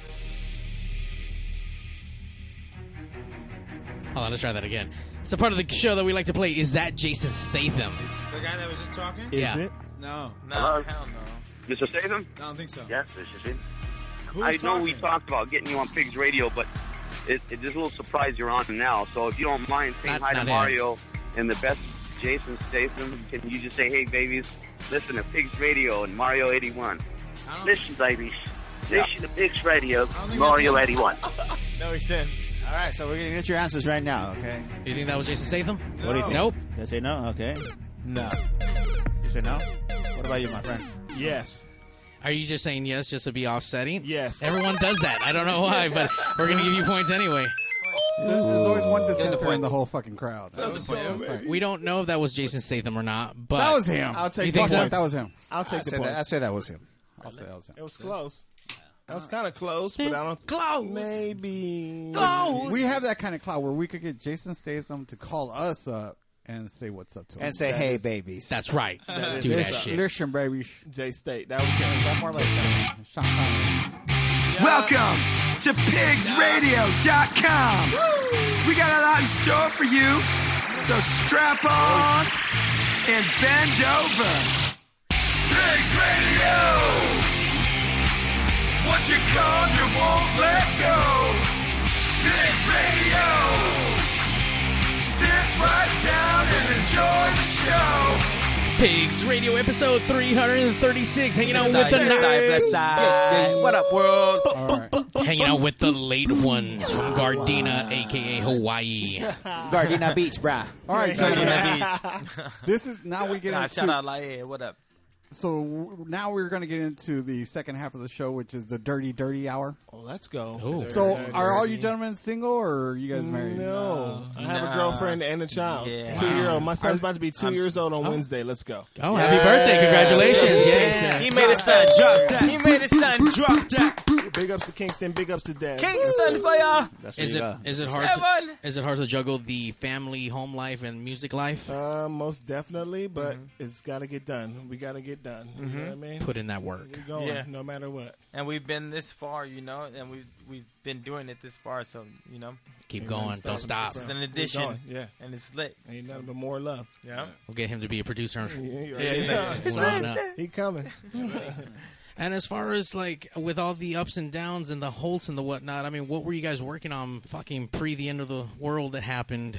Hold on, let's try that again. It's a part of the show that we like to play. Is that Jason Statham? The guy that was just talking? Yeah. No. No, Hello? hell no. Mr. Statham? I don't think so. Yes, this is it. Who's I know we talked about getting you on Pigs Radio, but it, it's just a little surprise you're on now. So if you don't mind saying Not- hi to not him. Mario and the best Jason Statham, can you just say, hey, babies, listen to Pigs Radio and Mario 81? Listen, babies. Yeah. Listen to Pigs Radio, Mario 81. No, he's in. All right, so we're gonna get your answers right now. Okay. Do you think that was Jason Statham? What do you think? Nope. They say no. Okay. No. You say no. What about you, my friend? Yes. Are you just saying yes just to be offsetting? Yes. Everyone does that. I don't know why, but we're gonna give you points anyway. There's always one dissenter in the whole fucking crowd. That's That's him. right. We don't know if that was Jason Statham or not, but That was him. I'll take You the think so? points. That was him. I'll I take the say points. that. I say that was him. I'll say that was him. It was close. That was kind of close, but I don't. Close. Maybe. Close. We have that kind of cloud where we could get Jason Statham to call us up and say what's up to him. And say, "Hey, babies." that's right. That Do that what's shit. Listen, baby. J State. That was him. One more like Sean Connery. Welcome to pigsradio.com. We got a lot in store for you, so strap on and bend over. Pigs Radio. Once you come, you won't let go. Pigs Radio. Sit right down and enjoy the show. Pigs Radio episode 336, hanging out with the side, side, side. What up, world? All right. hanging out with the late ones from Gardena, aka Hawaii. Gardena Beach, brah. All right, Back in gentlemen. the beach. This is now we get Nah, into shout out, like, what up? So now we're going to get into the second half of the show, which is the dirty, dirty hour. Oh, let's go. Oh. So, are all you gentlemen single or are you guys married? No, I have Nah. a girlfriend and a child. Yeah. Two year old. My son's about to be 2 years old on Wednesday. Let's go. Oh, happy birthday. Congratulations. Yeah. He made his son drop that. He made his son drop that. Big ups to Kingston. Big ups to Dad. Kingston for ya. That's Is what it you got. is it hard Seven. to, is it hard to juggle the family home life and music life? Uh, most definitely, but it's got to get done. We got to get done. You mm-hmm. know what I mean? Put in that work. We're going Yeah. no matter what. And we've been this far, you know, and we've we've been doing it this far, so you know, Keep going. Don't stop. it's an addition, Yeah. and it's lit. Ain't nothing but more love. Yeah. We'll get him to be a producer. Yeah, Yeah. We'll line. He coming. And as far as like with all the ups and downs and the holts and the whatnot, I mean, what were you guys working on fucking pre the end of the world that happened?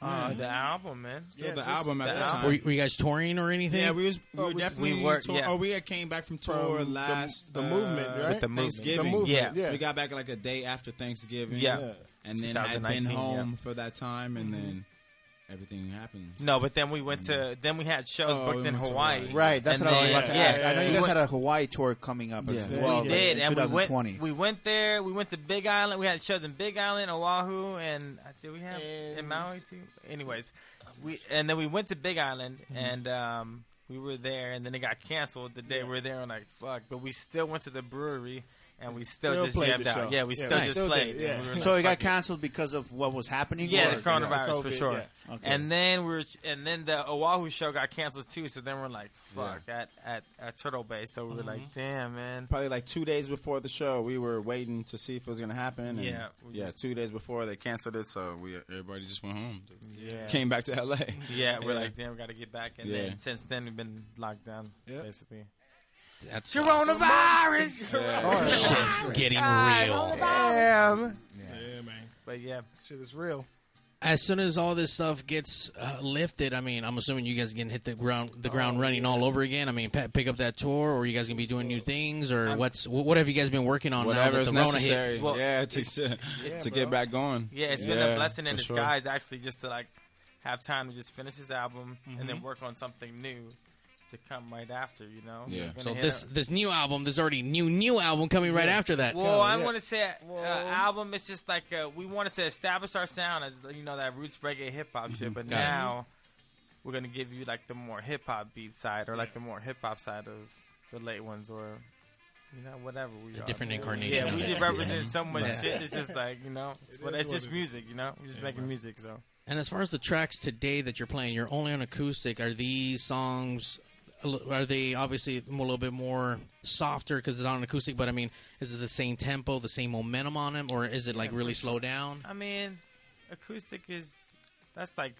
Uh, the album, man. Still the album at the that time. Were, you- were you guys touring or anything? Yeah, we was we Oh, were definitely we were- tour- yeah. Oh, we had came back from tour From last the uh, movement, right? With the movement. Thanksgiving. The movement, Yeah. yeah. we got back like a day after Thanksgiving. Yeah. Yeah. and then I'd been 2019, home for that time, and then everything happened. No, but then we went to then we had shows Oh, booked we in Hawaii. Hawaii. Right, that's And what I was about to yeah, ask. I know you we guys went- had a Hawaii tour coming up as Yeah. well. we did, in and we went. We went there. We went to Big Island. We had shows in Big Island, Oahu, and uh, did we have in Maui too? Anyways, we and then we went to Big Island, Mm-hmm. and um, we were there, and then it got canceled the day we were there. I'm like, fuck, but we still went to the brewery, and we still, Still just played jammed out. Yeah, we Yeah, still we just still played. did, yeah. we were so like, it got canceled because of what was happening. Yeah, or- the coronavirus for COVID, sure. yeah. Okay. And then we were, and then the Oahu show got canceled too. So then we're like, fuck, at, at at Turtle Bay. So we were Mm-hmm. like, damn, man. Probably like two days before the show, we were waiting to see if it was gonna happen. and Yeah, yeah. just- Two days before they canceled it, so we everybody just went home. Yeah. Came back to LA. Yeah, we're like, damn, we got to get back. And Yeah. then since then, we've been locked down, basically. That's Coronavirus. Shit's getting real. Damn. Yeah, man. But yeah, Shit is real. As soon as all this stuff gets uh, lifted, I mean, I'm assuming you guys can hit the ground the ground running all over again. I mean, pa- pick up that tour, or you guys gonna be doing new things, or what's wh- what have you guys been working on now that Whatever's the Rona necessary. hit? Well, yeah, to to, to get back going. yeah, it's been a blessing in for sure. disguise, actually, just to like have time to just finish this album and Mm-hmm. then work on something new to come right after. You know. Yeah. So this a- this new album, there's already new new album coming right after that. Well, I'm going to say uh, album. It's just like uh, we wanted to establish our sound as you know that roots reggae hip hop shit, but Mm-hmm. It. now we're going to give you like the more hip hop beat side or like the more hip hop side of the late ones or. You know, whatever we A are. different man. incarnation Yeah, we just represent so much Yeah. shit. It's just like you know, it's, but it's what just it is. music. You know, we're just making music. So And as far as the tracks today that you're playing, you're only on acoustic. Are these songs? A li- Are they obviously a little bit more softer because it's on acoustic? But I mean, is it the same tempo, the same momentum on them, or is it like Yeah, really slow down? I mean, acoustic is that's like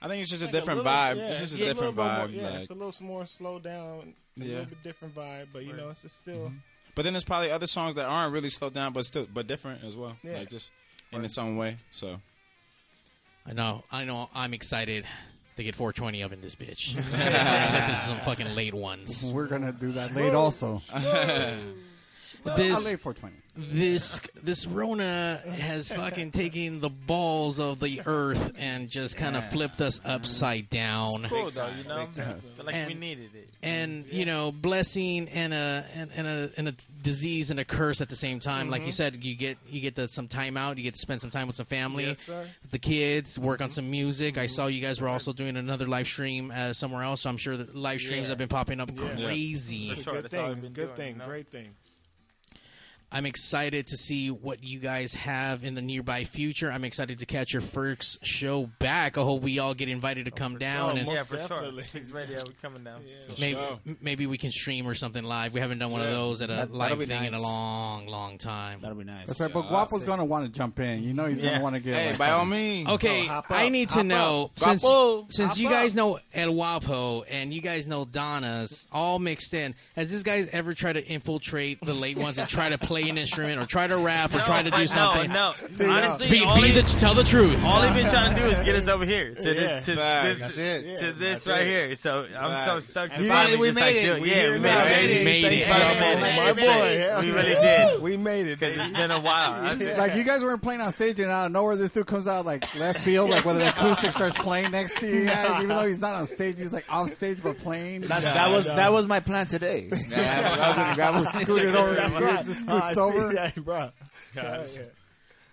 I think it's just a Like different little- vibe. yeah, it's just a little different bit more- vibe. yeah, like- it's a little more slowed down, a Yeah. little bit different vibe, but you know, it's just still. Mm-hmm. But then there's probably other songs that aren't really slowed down, but still, but different as well. Yeah. Like just in its own way. So I know. I know. I'm excited to get 420 up in this bitch. this is some fucking late ones. We're gonna do that late also. I'll This lay 420. this this Rona has fucking taken the balls of the earth and just kind of Yeah. flipped us upside down. Cool though, you know. Big. Feel like we And- needed it. and you know blessing and a and, and a and a disease and a curse at the same time like you Mhm. said you get you get the, some time out you get to spend some time with some family Yes, sir. the kids work on some music i saw you guys were also doing another live stream uh, somewhere else so i'm sure that live streams Yeah. have been popping up Yeah. crazy For sure, Good that's all we've thing, been good doing, thing, you know? great thing. I'm excited to see what you guys have in the nearby future. I'm excited to catch your first show back. I hope we all get invited to oh, come down and yeah, for sure. Pigs Radio, We're coming down. maybe, m- maybe we can stream or something live. We haven't done one of those at a That- live that'll be thing in a long, long time. That'll be nice. That's right. But Guapo's gonna want to jump in. You know he's Yeah. gonna want to get. Hey, like, by all means. Okay, hop I need to hop know up. since Guapo, since hop you up. guys know El Guapo and you guys know Donna's all mixed in. Has this guy ever tried to infiltrate the late ones and try to play an instrument or try to rap or No, try to do no, something? No, no. Honestly, be, be he- the, tell the truth. All he's been trying to do is get us over here to, Yeah. the, to Facts. this, That's to Yeah, this right it. here. So I'm so Facts. stoked. We to finally we made like, it. do it. We Yeah, we made it. baby. Made it. my we made it. boy. We made it. Really did. We made it. Because it's been a while. Like you guys weren't playing on stage and out of nowhere this dude comes out like left field, like whether the acoustic starts playing next to you guys, even though he's not on stage, he's like off stage but playing. That was that was my plan today. Yeah, that was when the guy was scooted over That's here, right. just Oh, I scoots see. Yeah, bro. Gosh. Yeah.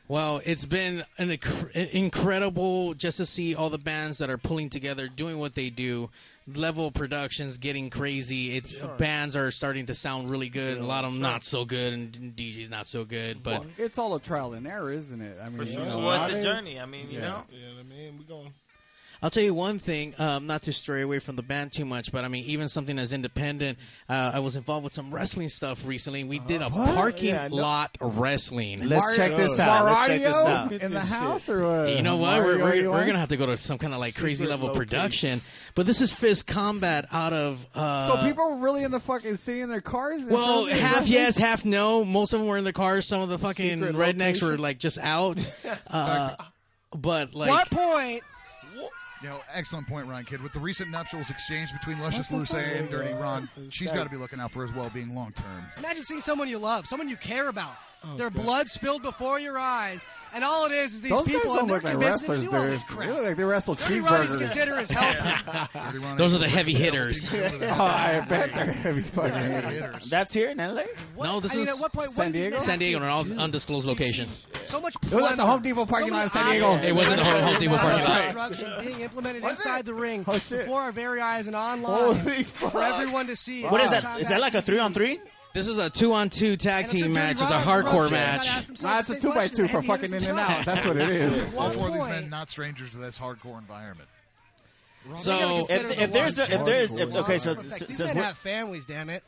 Well, it's been an inc- incredible just to see all the bands that are pulling together, doing what they do. Level productions getting crazy. It's Sure. bands are starting to sound really good. Yeah, a lot of them sure. not so good, and DJs not so good. But Well, it's all a trial and error, isn't it? I mean, For you sure. know, What's the journey? I mean, you know. Yeah, I mean, we're going. I'll tell you one thing, um, not to stray away from the band too much, but I mean, even something as independent. Uh, I was involved with some wrestling stuff recently. We did a What? parking Yeah, I know. lot wrestling. Let's check this out. Let's check this out. in the house or what? You know what? We're, we're, we're gonna have to go to some kind of like crazy Secret level location. production. But this is Fist Combat out of. Uh, So people were really in the fucking sitting in their cars. in Well, front half yes, half no. Most of them were in the cars. Some of the fucking Secret rednecks were location? like just out. Uh, but like, what point? You know, excellent point, Ryan Kid. With the recent nuptials exchange between Luscious Luce and Dirty Ron, she's got to be looking out for his well-being long term. Imagine seeing someone you love, someone you care about. Oh, Their God. blood spilled before your eyes, and all it is is these Those people guys don't they're look like wrestlers, to do all this crap. They look like they wrestle cheeseburgers. considered as healthy. those are the heavy hitters. oh, I bet they're heavy fucking hitters. That's here in LA. No, this I mean, is at what point? San what do these Diego? San Diego, in an do? all undisclosed location. So much. It was at the Home Depot parking so lot in San Diego. It wasn't the Home Depot so much parking lot. Destruction being implemented Was inside it? the ring Oh, before our very eyes and online Holy for fuck. everyone to see. What is oh, that? Is that like a three on three? This is a two-on-two tag And it's team match. It's a hardcore approach. match. Gotta ask themselves Nah, it's a two by two for fucking in and out. That's what it is. At what Both of these point- men not strangers to this hardcore environment. So If, if there's a, if there's if, okay, so These men have families, damn it.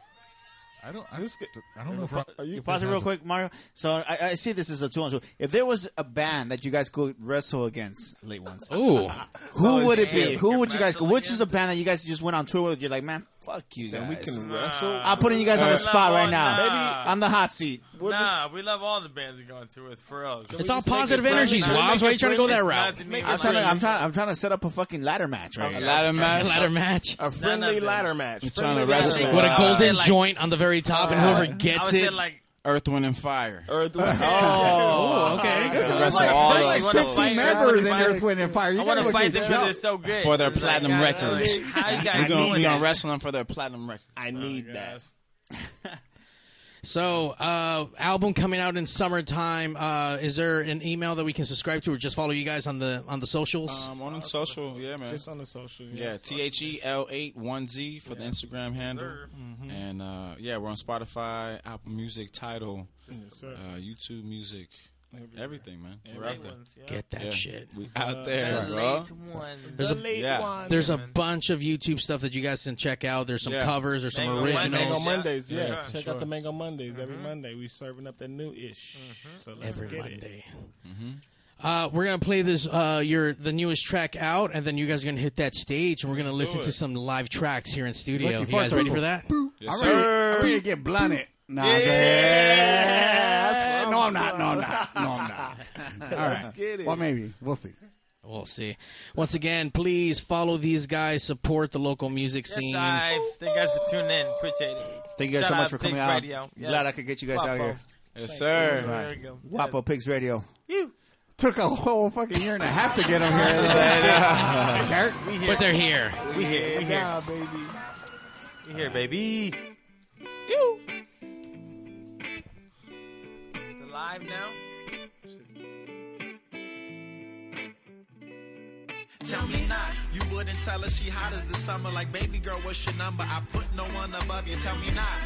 I don't. I, I don't know if Ron, You pause it real quick, Mario. So I, I see this as a two on two. If there was a band that you guys could wrestle against, late ones, Ooh. who oh, would it be? Who would you guys? Which is a band that you guys just went on tour with? You're like, man, fuck you guys. we can wrestle. I'm putting you guys on Uh, the spot right now. nah. on the hot seat. Nah, we love all the bands we go into with for us. It's all positive energies, Wobbs. Why are you trying to go that route? I'm trying to, I'm trying, I'm trying to set up a fucking ladder match right A here. ladder match. Ladder match A friendly nothing. ladder match. You're Friendly trying to ladder wrestle. match. with a I would say, golden like- joint on the very top, and whoever I gets would say it. like Earth, Wind, and Fire. Earth, Oh, okay. You can wrestle Like, all there's of like those 15 members in fight- Earth, Wind, and Fire. You I want gotta fight them because they're so good. For their It's like, platinum records. you guys We're gonna, doing we gonna this? wrestle them for their platinum records. I need that. So, uh, album coming out in summertime. Uh, is there an email that we can subscribe to, or just follow you guys on the on the socials? Um, on social, yeah, man. Just on the social. Yeah, T H E L eight one Z for the Instagram handle, Mm-hmm. and uh, yeah, we're on Spotify, Apple Music, Tidal, Yes, uh, YouTube Music, everything, man. We're out there. ones, yeah. Get that Yeah. shit. We out there, The bro. late ones. There's the a- late yeah. one. There's a bunch of YouTube stuff that you guys can check out. There's some Yeah. covers. There's some Mango Mango originals. Mondays. Mondays, yeah. Yeah, Check sure. out the Mango Mondays every Monday. We serving up the new ish. So let's Every get Monday. it. Mm-hmm. Uh, we're gonna play this uh, your the newest track out, and then you guys are gonna hit that stage, and we're gonna listen to some live tracks here in studio. Looking You guys ready for that? I'm ready, I'm ready to get blunted. Nah, I'm just- no, I'm not. No, I'm not. No, I'm not. All right. get it. Well, maybe we'll see. We'll see. Once again, please follow these guys. Support the local music Yes, scene. I thank you guys for tuning in. Appreciate it. Thank you guys Shout so much for coming Pigs out. Radio. Yes. Glad I could get you guys out here. Yes, sir. you. Right. There you go. Guapo Pigs Radio. You Took a whole fucking year and a half to get them here. Jerk. We But they're here. We here. We here. Yeah, baby. We here, baby. The live now. Tell me not, you wouldn't tell her she hot as the summer. Like, baby girl, what's your number? I put no one above you. Tell me not.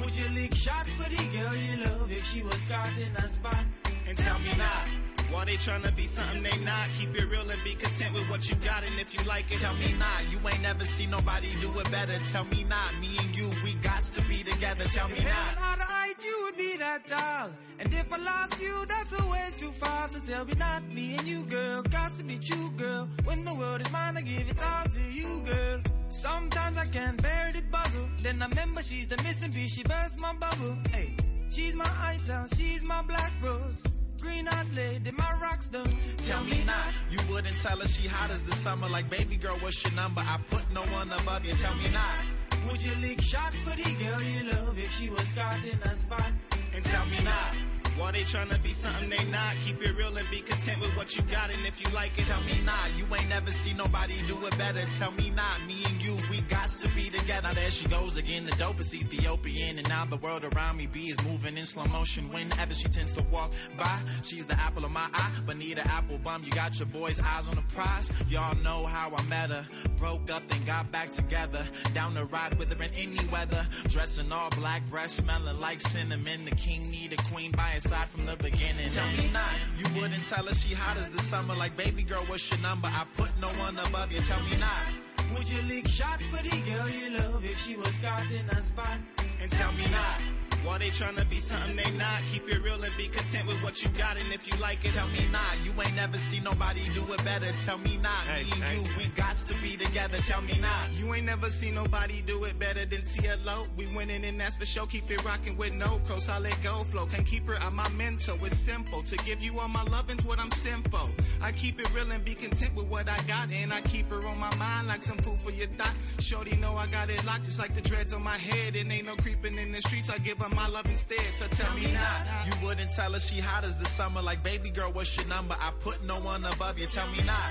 Would you lick shot for the girl you love if she was caught in a spot? And tell me not. Why they tryna be something they not? Keep it real and be content with what you got. And if you like it, tell me not. You ain't never seen nobody do it better. Tell me not. Me and you, we got to be together. Tell me If not. a height, you would be that tall. And if I lost you, that's a ways too far. So tell me not, me and you, girl. Got to be true, girl. When the world is mine, I give it all to you, girl. Sometimes I can't bear the puzzle. Then I remember she's the missing piece. She burst my bubble. Hey, she's my ital, she's my black rose. Green eyed lady, my rock star. Tell me not. You wouldn't tell her she hot as the summer. Like, baby girl, what's your number? I put no one above you. Tell me not. Would you lick shot for the girl you love if she was caught in a spot? And tell me not. Why they tryna be something they not? Keep it real and be content with what you got. And if you like it, tell me not. You ain't never seen nobody do it better. Tell me not. Me and you, we got to be together. Now there she goes again, the dopest Ethiopian. And now the world around me be is moving in slow motion. Whenever she tends to walk by, she's the apple of my eye. Bonita Applebum, you got your boy's eyes on the prize. Y'all know how I met her. Broke up, and got back together. Down the ride with her in any weather. Dressing all black, breath smelling like cinnamon. The king need a queen by his side from the beginning. Tell me not, you wouldn't tell her she hot as the summer. Like, baby girl, what's your number? I put no one above you. Tell me not. Would you lick shot for the girl you love if she was caught in a spot? And tell me not. Why they tryna be something they not? Keep it real and be content with what you got. And if you like it, tell me not. You ain't never seen nobody do it better. Tell me not. me and you, we got to be together. Tell me not. You ain't never seen nobody do it better than TLO. We winning and that's the show. Keep it rocking with no cross. I let go flow. Can't keep her on my mental. It's simple. To give you all my lovin's what I'm simple. I keep it real and be content with what I got. And I keep her on my mind like some food for your thought. Shorty know I got it locked just like the dreads on my head. And ain't no creeping in the streets. I give her my love instead. So tell me not. You wouldn't tell her she hot as the summer. Like, baby girl, what's your number? I put no one above you. Tell me not.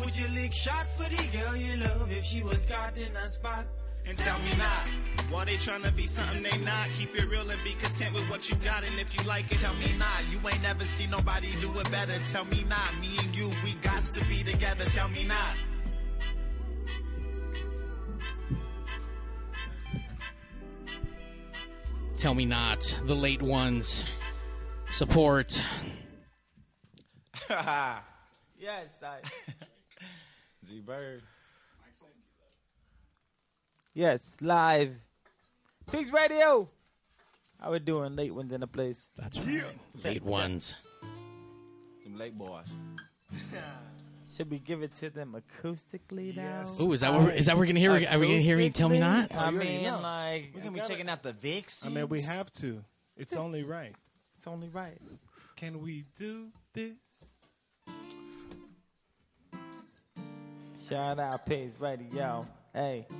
Would you lick shot for the girl you love if she was caught in a spot? And tell me not. Why they tryna be something they not? Keep it real and be content with what you got. And if you like it, tell me not. You ain't never seen nobody do it better. Tell me not. Me and you, we got to be together. Tell me not. Tell me not. The late ones. Support. Yes, I. G Bird. Yes, live. Peace Radio. How we doing? Late ones in the place. That's right. Late ones. Them late boys. Should we give it to them acoustically now? Ooh, is that what we're- is that what we're gonna hear? Are we gonna hear me tell me not? I you already mean, know. like We're gonna be checking out the Vicks. I mean, we have to. It's only right. It's only right. Can we do this? Shout out Pigs Radio. Hey. Hey,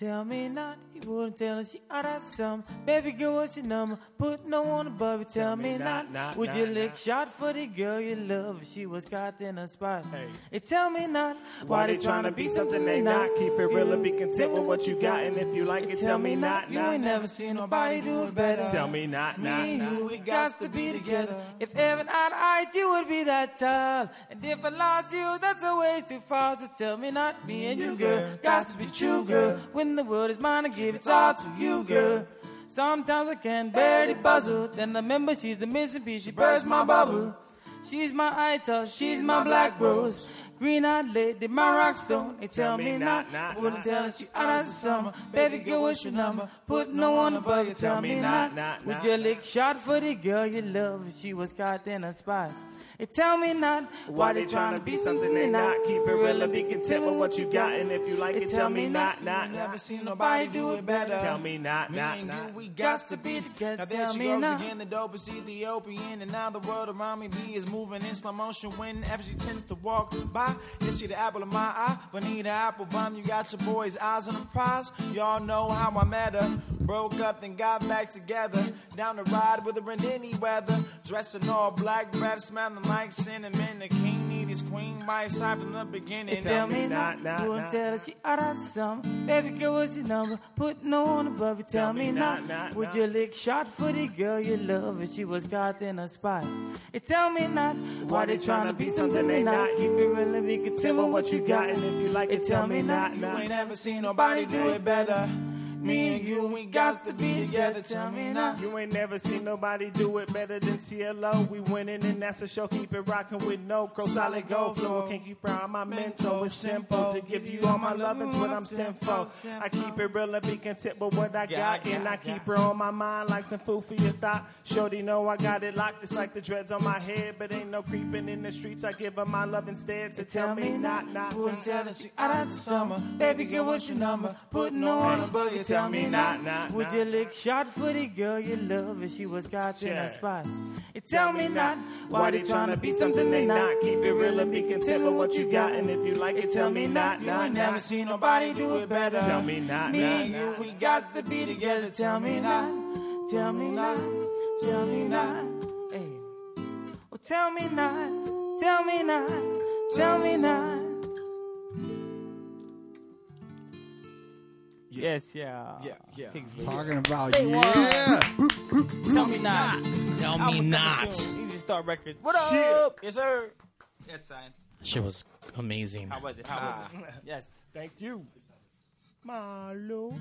Tell me not, you wouldn't tell her she out at some. Baby girl, what's your number? Put no one above you. Tell, me, not, not, would not, you not. lick shot for the girl you love if she was caught in a spot? Hey, tell me not, Why they tryna be something they not? Keep it real and be content with what you got. And if you like it, tell me not, You ain't never seen nobody do it better. Tell me not, not, Me and not. you, we got to be together. If had eyes, you would be that tall. And if I lost you, that's a ways too far. So tell me not, me and you, girl, got to be true, girl. When the world is mine, I give it all to you, girl. Sometimes I can barely puzzle. Then I remember she's the missing piece. She burst my bubble. She's my idol, she's my black rose. Green eyed lady, my rock stone. They tell me not, wouldn't tell her she out of the summer. Baby girl, what's your number? Put no one above you. Tell me not, would you lick shot for the girl you love if she was caught in a spot? They tell me not why they trying to be something they not. Keep it real and be content with what you got. And if you like it, tell me not, not. Never seen nobody do it better. Tell me not, Me not, and not. you, we got to be together. Now there Tell she me goes not. again, the dope is Ethiopian, and now the world around me be is moving in slow motion. When Whenever she tends to walk by, you see the apple of my eye. Bonita Applebum, you got your boy's eyes on the prize. Y'all know how I met her. Broke up, then got back together. Down the ride with her in any weather. Dressing all black, breath smelling like cinnamon. The king need his queen by his side from the beginning. They tell me not, you won't tell her she out of summer. Baby girl, what's your number? Put no one above you. Tell, me not, would you lick shot for the girl you love if she was caught in a spot? They tell me not, why they trying to be something they not? Keep it real and be content with what you got. And if you like it, tell me not, You ain't never seen nobody do it better. Me and you, we got to be together. Tell me not. You ain't never seen nobody do it better than TLO. We winning and that's a show. Keep it rocking with no crow. Solid gold flow. Can't keep around my mental. It's simple to give you all my loving's what I'm sent for. I keep it real and be content with what I got. And I keep her on my mind like some food for your thought. Shorty know I got it locked just like the dreads on my head. But ain't no creeping in the streets. I give her my love instead to tell me not, not, Wouldn't tell her she out of the summer. Baby girl, what's your number? Put no one above you. Tell me not. Would you lick shot for the girl you love if she was caught in a spot? You tell me not why they trying to be something they not. Keep it real and be content with what you got. And if you like it, tell me not, You not, ain't never seen nobody do it better. Tell me not, Me and you, we got to be together. Tell me not. Tell me not, tell me not, hey. Well, tell me not, tell me not, tell me not. Yes, yeah. Yeah, yeah. Talking about Hey, yeah. Tell me not. Tell me Album coming not. soon. Easy Star Records. What up? Yes, sir. Yes, son. Shit was amazing. How was it? How was ah. it? Yes. Thank you. Malo. All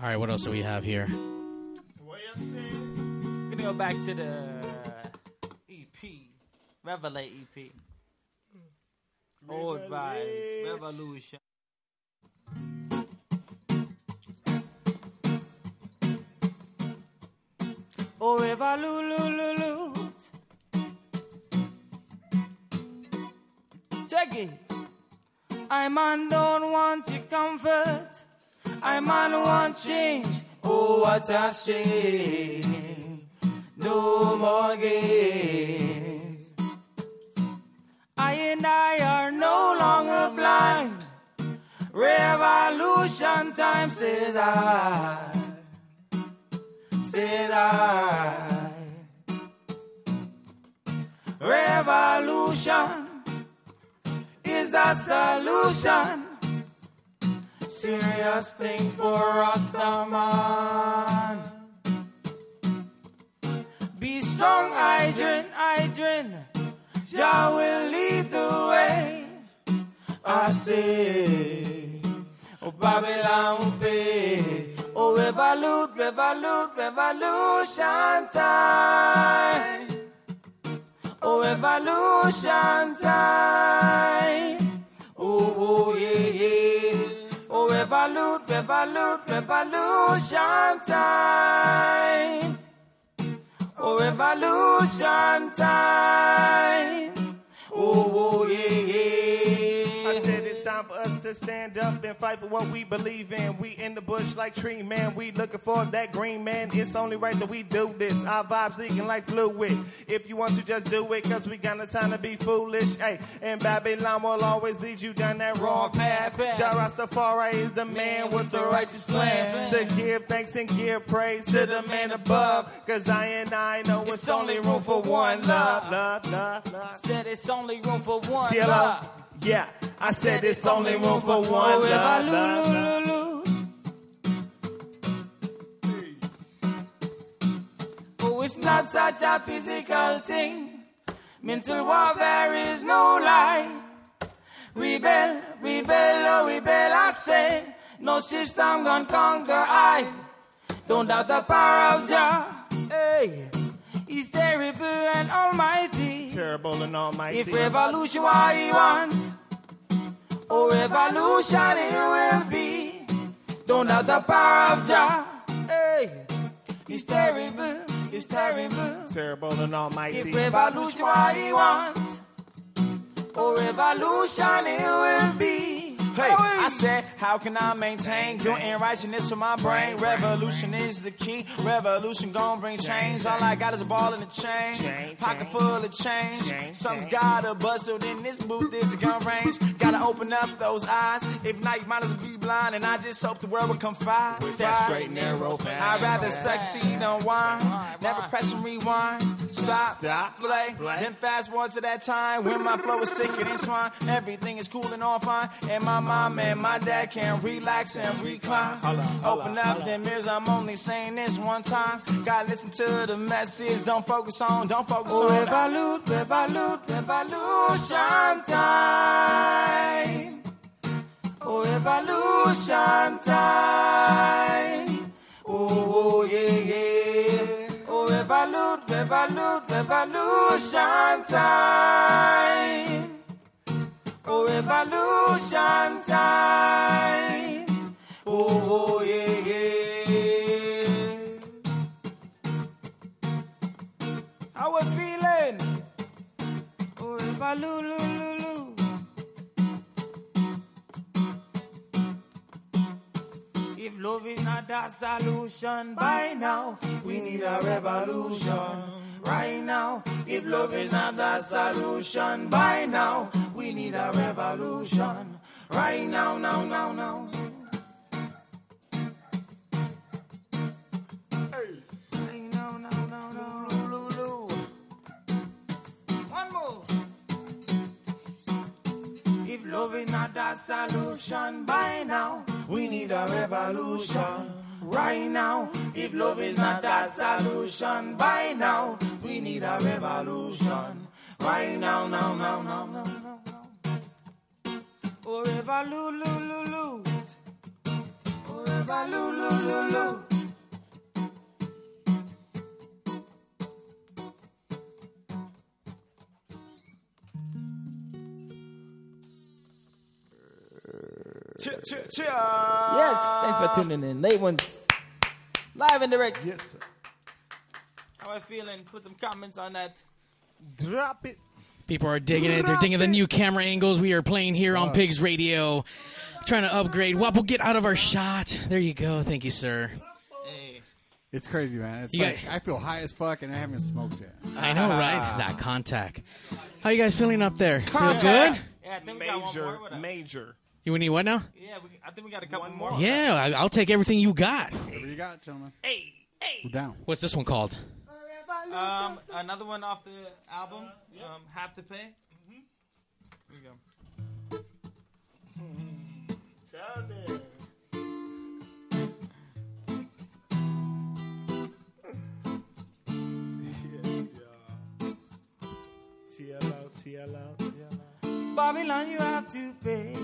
right, what else do we have here? We're Gonna go back to the EP, Revelate EP. Old vibes, Revolution. Oh, Revolute. Check it. I man don't want your comfort. I man want change. Oh, what a shame. No more games. I and I are no longer blind. Revolution time says I. Says I. Revolution is the solution. Serious thing for us now, man. Be strong, Idrin, Idrin. Jah will lead the way. I say, oh Babylon pay. Revolute, revolute, revolution time. Oh revolution time. Oh, oh yeah, yeah. Oh revolute, revolute, revolution time. Oh revolution time. Oh, oh yeah. It's time for us to stand up and fight for what we believe in. We in the bush like tree man. We looking for that green man. It's only right that we do this. Our vibes leaking like fluid. If you want to just do it, cause we got no time to be foolish. Hey, and Babylon will always lead you down that wrong path. Eh? Jah Rastafari is the man with the righteous plan. To give thanks and give praise to the man above. Cause I and I know it's, only room for one love. Love, love, love. Said it's only room for one. Love. Yeah, I said it's only room for one love. love, love. Oh, it's not such a physical thing. Mental warfare is no lie. Rebel, rebel, oh rebel, I say. No system gonna conquer I. Don't doubt the power of Jah. Hey, He's terrible and almighty. Terrible and almighty. If revolution what he want, oh revolution it will be. Don't have the power of Jah. Hey, he's terrible, he's terrible. Terrible and almighty. If revolution what he want, oh revolution it will be. Hey, I said, how can I maintain and righteousness in my brain? Revolution is the key. Revolution gon' bring change. All I got is a ball and a chain. Pocket full of change. Something's gotta bustle in this booth is a gun range. Gotta open up those eyes. If not, you might as well be blind. And I just hope the world will confide. that straight narrow path. I'd rather succeed on wine. Never press and rewind. Stop, Stop, play, play. then fast forward to that time when my flow is sicker than swine. Everything is cool and all fine, and my mom and my dad can relax and recline. Open up them ears, I'm only saying this one time. Gotta listen to the message. Don't focus on, don't focus Oh, on. revolute, revolute, revolution time. Oh, revolution time. Oh, oh, yeah, yeah. Oh, revolute, revolute, revolution time. Oh, revolution time. Oh, oh, yeah, yeah. How we feeling? Oh, revolulu. If love is not the solution by now, we need a revolution. Right now, if love is not the solution by now, we need a revolution. Right now, now, now, now. If love is not the solution by now, we need a revolution. Right now, if love is not the solution by now, we need a revolution. Right now, now, now, now, now, now, now. Oh, revolulu. Oh, revolulu. Cheer, cheer, cheer. Ah. Yes, thanks for tuning in. Late ones. Live and direct. Yes, sir. How I feeling? Put some comments on that. Drop it. People are digging it. They're digging the new camera angles we are playing here on Pigs Radio. Trying to upgrade. Wapple, get out of our shot. There you go. Thank you, sir. It's crazy, man. It's You like got- I feel high as fuck and I haven't smoked yet. I know, right? Ah. That contact. How you guys feeling up there? Feel Contact. good? Yeah, I think we got one Major, more. What major. You need what now? Yeah, we, I think we got a couple more. Yeah, I- I'll take everything you got. Whatever you got, gentlemen. Hey, hey. We're down. What's this one called? Um, another one off the album. Um, have to pay. Here we go. Tell me. yes, y'all. TL out, TL out, TL out. Babylon, you have to pay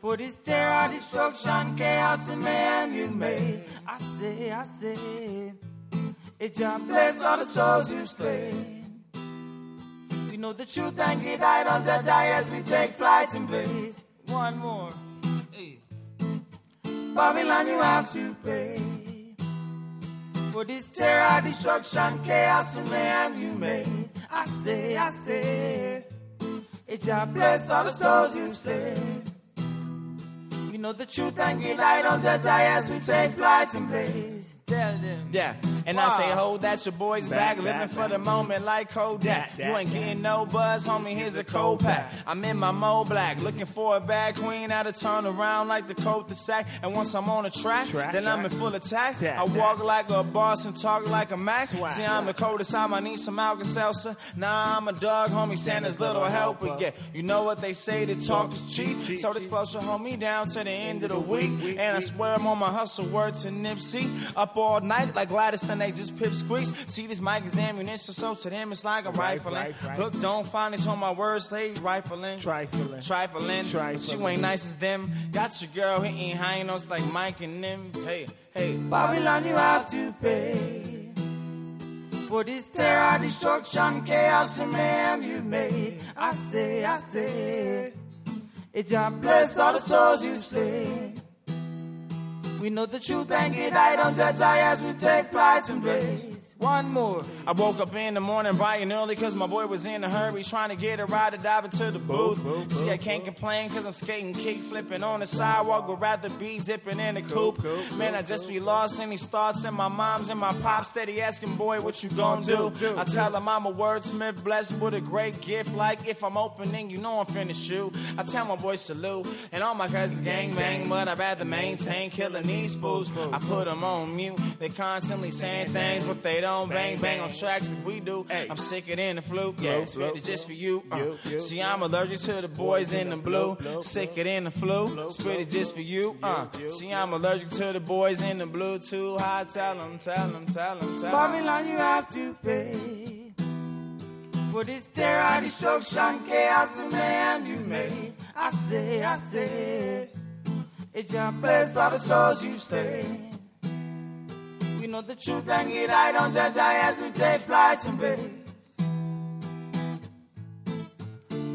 for this terror, destruction, chaos, and mayhem you made. I say, I say, it's your bless all the souls you've slain. We know the truth and get died on the die as we take flight and blaze. One more. Hey. Babylon, you have to pay for this terror, destruction, chaos, and mayhem you made. I say, I say, it's your bless all the souls you slain. We know the truth and get light on the die as we take flight and blaze. Tell them. Yeah, and I say, hold that, your boy's back, Back, living back, for the moment like Kodak. You ain't getting no buzz, homie, here's a cold pack. I'm in my Mo Black, looking for a bad queen, out to turn around like the coat the sack. And once I'm on the track, Track, then I'm in full attack. Track, I track. walk like a boss and talk like a Mac. Swag. See, I'm the coldest time, I need some Alka-Seltzer. Nah, I'm a dog, homie, Santa's little helper. Yeah, you know what they say, the talk is cheap. So this close should hold me down to the end of the week. And I swear I'm on my hustle, word to Nipsey. Up all night like Gladys and they just pip squeeze. See, this mic is ammunition, so to them it's like a rifling. right, right. Hook don't find it's on my words, they rifling. Trifling. Trifling. But you ain't nice as them. Got your girl hitting high notes like Mike and them. Hey, hey. Babylon, you have to pay For this terror, destruction, chaos, and mayhem you made. I say, I say, it just bless all the souls you slay. We know the truth and get on judge eye as we take flights and blaze. One more. I woke up in the morning bright and early cause my boy was in a hurry trying to get a ride to dive into the booth. See, I can't complain cause I'm skating, kick flipping on the sidewalk, would rather be dipping in the coupe. Man, I just be lost in these thoughts and my mom's and my pops steady asking, boy, what you gonna do? I tell them I'm a wordsmith, blessed with a great gift. Like if I'm opening, you know I'm finna shoot. I tell my boy salute and all my cousins gang bang, but I'd rather maintain killing these fools. I put them on mute. They constantly saying things, but they don't bang bang on tracks like we do. I'm sicker than the flu. Yeah, spit it just for you. Uh, see, I'm allergic to the boys in the blue. Sicker than the flu. Spit it just for you. Uh, see, I'm allergic to the boys in the blue. Too high. Tell them, tell them, tell them, tell them. Babylon, you have to pay for this terror, destruction, chaos, and mayhem you made. I say, I say, it just bless all the souls you stay. We know the truth and get right on judge eye as we take flights and blaze.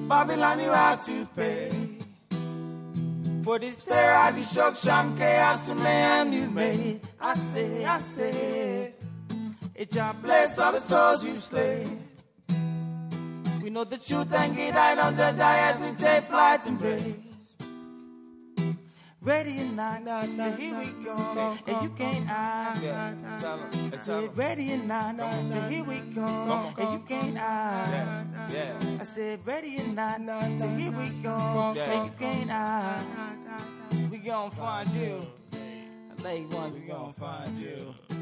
Babylon, you have to pay for this terror, destruction, chaos, and mayhem you made. I say, I say, it's just bless all the souls you slay. We know the truth and get right on judge eye as we take flights and blaze. Ready or not, so here we go, and you can't hide. Yeah, tell 'em, I tell said 'em. ready or not, so here we go, and you can't hide. Yeah. I said ready or not, so here we go, Yeah. and you can't hide. We gon' find you. Late ones, we gon' find you. You.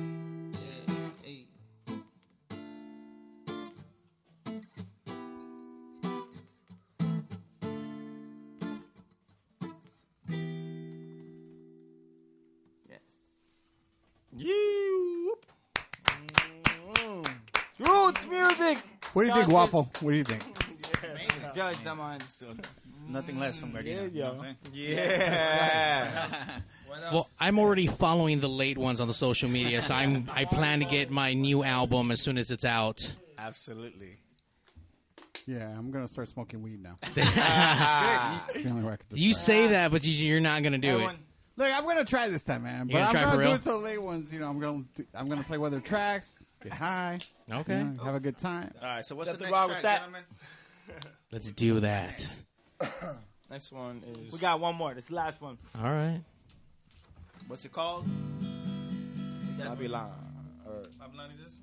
What do you think, Waffle? What do you think? Judge them on. Nothing less from Gardena. you know what I'm saying? Yeah. Well, I'm already following the late ones on the social media, so I'm I plan to get my new album as soon as it's out. Absolutely. Yeah, I'm gonna start smoking weed now. You It's the only way I can You say that, but you, you're not gonna do it. Look, I'm gonna try this time, man. You But gonna I'm try gonna for do it till the late ones. You know, I'm gonna do, I'm gonna play weather tracks, get high, Okay. you know, have a good time. All right, so what's the Nothing next wrong track, with that. gentlemen? Let's do that. Next one is. We got one more. This is the last one. All right. What's it called? Babylon. Or Babylon exists.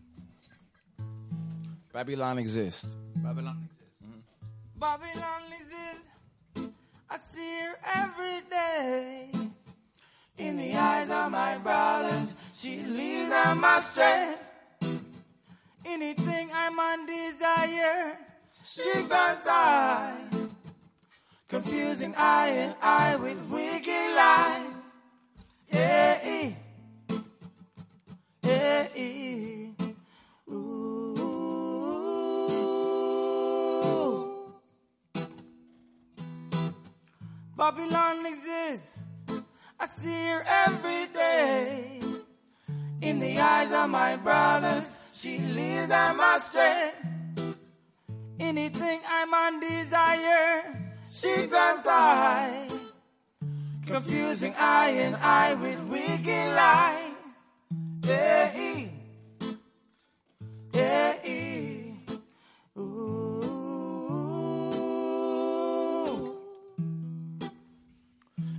Babylon exists. Babylon. Mm-hmm. Babylon exists. I see her every day. In the eyes of my brothers, she leads my astray. Anything I'm she grants I. Confusing I and I with wicked lies. Yeah, eh. yeah, eh. Ooh. Babylon exists. I see her every day. In the eyes of my brothers, she leads them astray. Anything I'm on desire, she grants I. Confusing I and I with wicked lies. Yeah,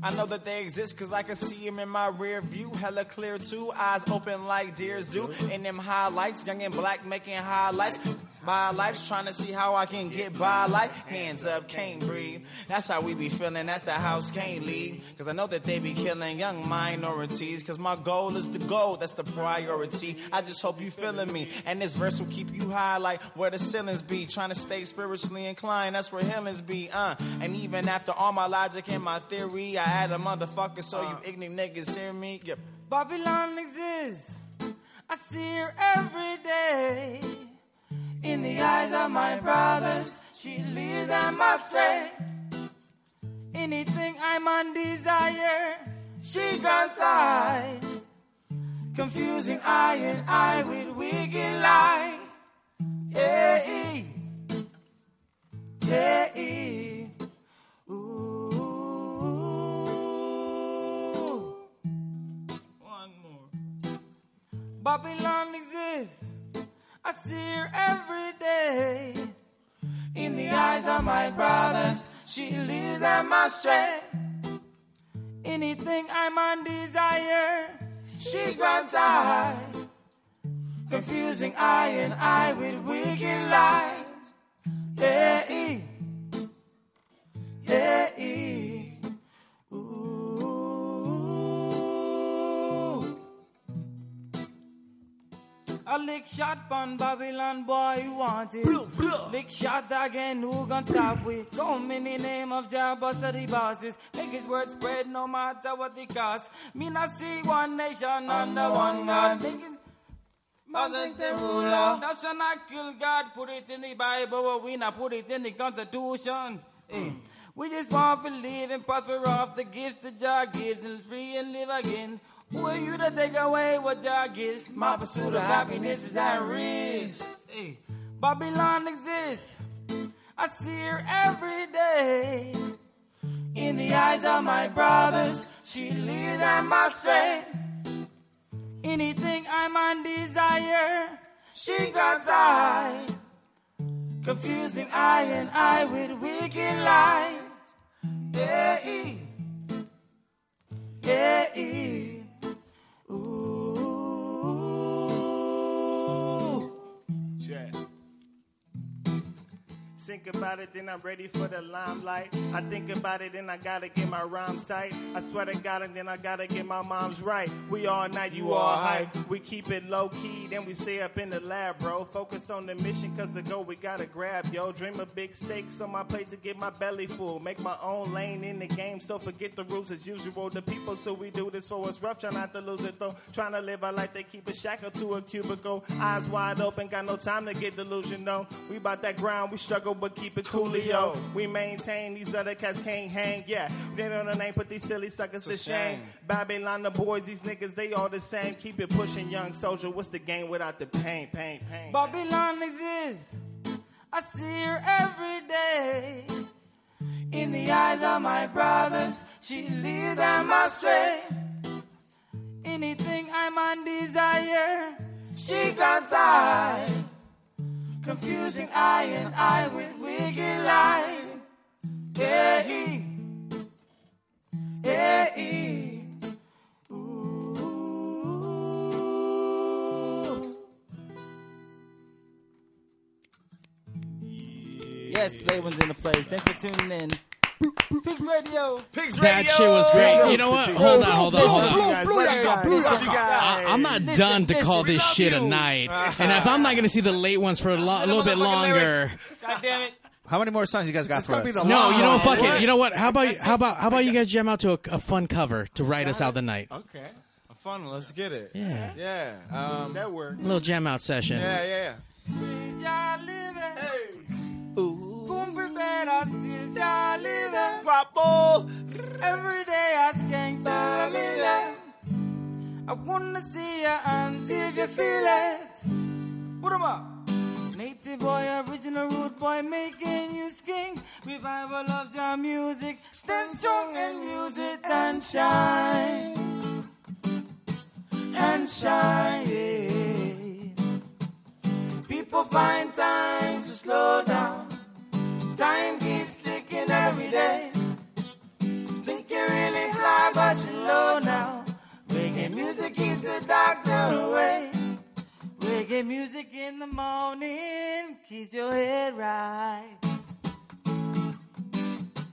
I know that they exist cause I can see them in my rear view. Hella clear too, eyes open like deers do. In them highlights, young and black making highlights. My life's trying to see how I can get by life. Hands up, can't breathe. That's how we be feeling at the house, can't leave. Cause I know that they be killing young minorities. Cause my goal is the goal, that's the priority. I just hope you feeling me. And this verse will keep you high like where the ceilings be. Trying to stay spiritually inclined, that's where healings be. Uh, and even after all my logic and my theory, I add a motherfucker so you ignorant niggas hear me. Yep. Babylon exists. I see her every day. In the eyes of my brothers, she leads them astray. Anything I'm on desire, she grants I. Confusing I and I with wicked lies. Yeah, yeah, ooh. One more. Babylon exists. I see her every day. In the eyes of my brothers, she at my strength. Anything I'm on desire, she grants I. Confusing I and I with wicked lies. Yeah, yeah, A lick shot on Babylon boy, you want it. lick shot again, who gon' stop we? Come in the name of Jah, boss of the bosses. Make his word spread no matter what the cost. Me not see one nation under one God. Make it Mother the ruler. Shalt not kill God, put it in the Bible, but we not put it in the Constitution. Eh. We just want to live and prosper off the gifts that Jah gives and free and live again. Who are you to take away what Jah gives? My pursuit of happiness is at risk. Eh. Babylon exists. I see her every day. In the eyes of my brothers, she leads at my strength. Anything I might desire, she grants I. Confusing I and I with wicked lies. Yeah, yeah, Think about it, then I'm ready for the limelight. I think about it, then I gotta get my rhymes tight. I swear to God, and then I gotta get my moms right. We all night, you all hype. We keep it low key, then we stay up in the lab, bro. Focused on the mission, cause the goal we gotta grab, yo. Dream of big stakes on my plate to get my belly full. Make my own lane in the game, so forget the rules as usual. The people, so we do this for us rough, try not to lose it though. Trying to live our life, they keep a shackle to a cubicle. Eyes wide open, got no time to get delusional. We about that ground, we struggle, but keep it coolio. We maintain, these other cats can't hang, yeah. They know the name, put these silly suckers to shame. Babylon, the boys, these niggas, they all the same. Keep it pushing, young soldier. What's the game without the pain, pain, pain? Babylon exists. I see her every day. In the eyes of my brothers, she leads them astray. Anything I'm on desire, she grants I. Confusing I and I with wicked lies. Yeah, yeah, ooh. Yes, Laban's in the place. Thanks for tuning in. Pigs Radio. Pigs That shit was great. You know what? Hold on, hold on, hold on. on. I, I'm not done to call this shit a night. And if I'm not going to see the late ones for a, lo- little bit longer, God damn it. How many more songs you guys got for us? no, you know, what? fuck it. You know what? How about how about how about you guys jam out to a, a fun cover to write us out the night? Okay. A fun. Let's get it. Yeah. Yeah. Um, that worked. A little jam out session. Yeah, yeah, Jah living. Come prepare still Jah living. Guapo. Every day I skank to living. I wanna see you until you feel it. Put 'em up. Native boy, original root boy, making you sking. Revival of your music. Stand strong and use it and shine. And shine. yeah. People find time to slow down. Time keeps ticking every day. Think you really fly, but you're low now. Reggae music keeps the doctor away. Reggae music in the morning keeps your head right.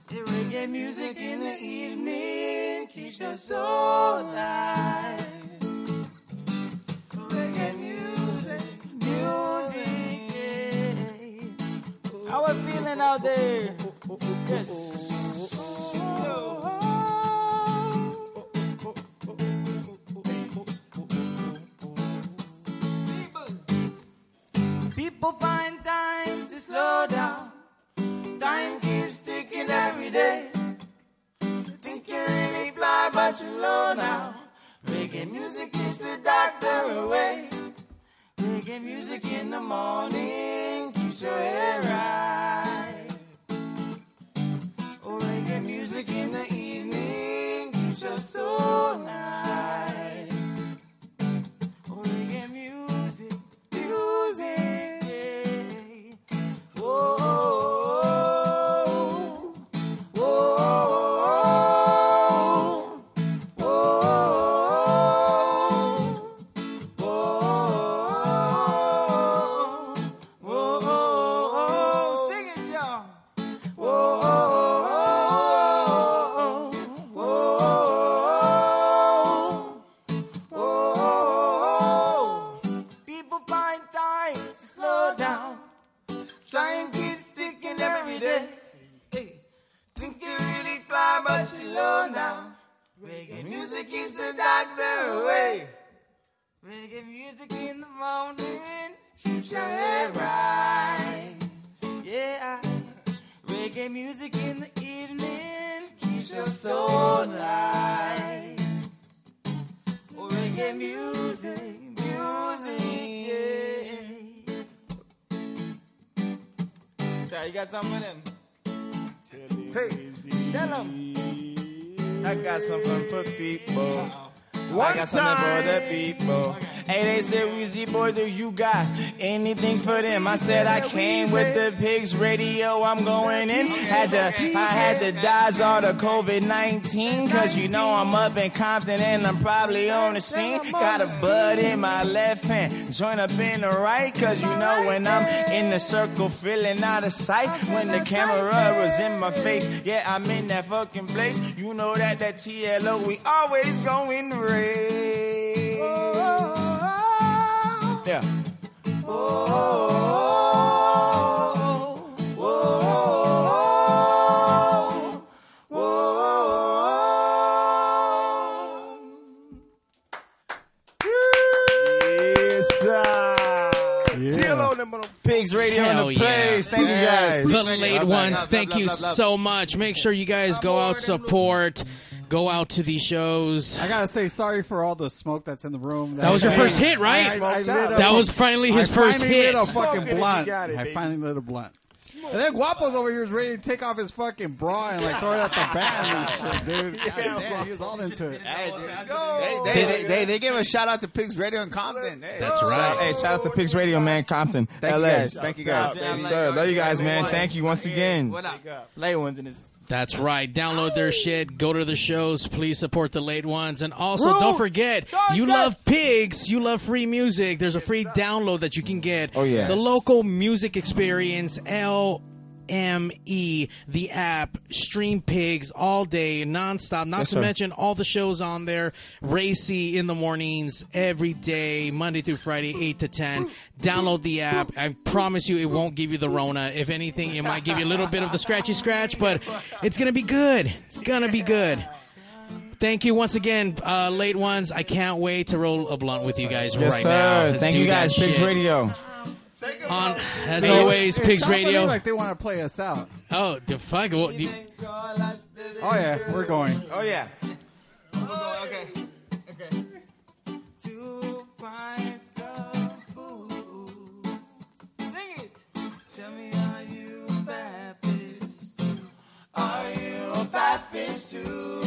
Yeah, reggae music in the evening keeps your soul light. Yeah. How we feeling out there? People find time to slow down. Time keeps ticking every day. Think you really fly, but you're low now. Reggae music keeps the doctor away. Reggae music in the morning your head right. Music in the evening keeps your soul nice. Said I came with the pigs radio. I'm going in. Had to, I had to dodge all the COVID-19 cause you know I'm up in Compton and I'm probably on the scene. Got a bud in my left hand, joint up in the right cause you know when I'm in the circle feeling out of sight. When the camera was in my face, yeah, I'm in that fucking place. You know that that TLO, we always going race. Yeah. Pigs Radio Hell in the place. Thank you guys. The late ones, thank you so much. Make sure you guys go out, support, go out to these shows. I gotta say sorry for all the smoke that's in the room. That was your first hit, right? I, I, I lit That a- was finally his I first finally hit. Lit a fucking Smoke it blunt. it, I finally lit a blunt. And then Guapo's over here is ready to take off his fucking bra and like throw it at the band and shit, dude. God damn, he was all into it. They, they, they, they, they give a shout out to Pigs Radio in Compton. Hey. right. Hey, shout out to Pigs Radio, man, Compton. Thank you LA. guys. Thank you guys. Yes, sir. Love you guys, man. Thank you once again. What up? Late ones in this. That's right. Download their shit. Go to the shows. Please support the late ones. And also, Rule. don't forget, you love pigs. You love free music. There's a free download that you can get. Oh, yeah. The local music experience, LME, the app, stream pigs all day, nonstop. Not Yes, to sir. mention all the shows on there. Racy in the mornings, every day, Monday through Friday, 8 to 10. Download the app. I promise you it won't give you the Rona. If anything, it might give you a little bit of the scratchy scratch, but it's going to be good. It's going to be good. Thank you once again, uh, late ones. I can't wait to roll a blunt with you guys Yes, right sir. now. Thank you guys, Pigs. Radio. On, as Hey, always, it Pigs sounds to me Radio. like they want to play us out. Oh, the fuck. Well, you- Oh yeah, we're going. Oh yeah. Okay. Okay. Two pints of booze. Sing it. Tell me, are you a bad fish? Are you a bad fish too?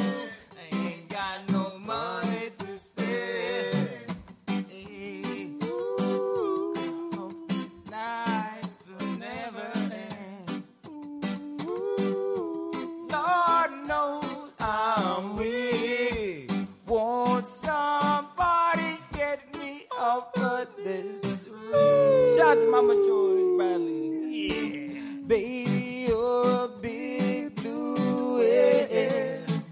This? Shout out to Mama Joy Bradley. Yeah. Baby, you're a big blue whale.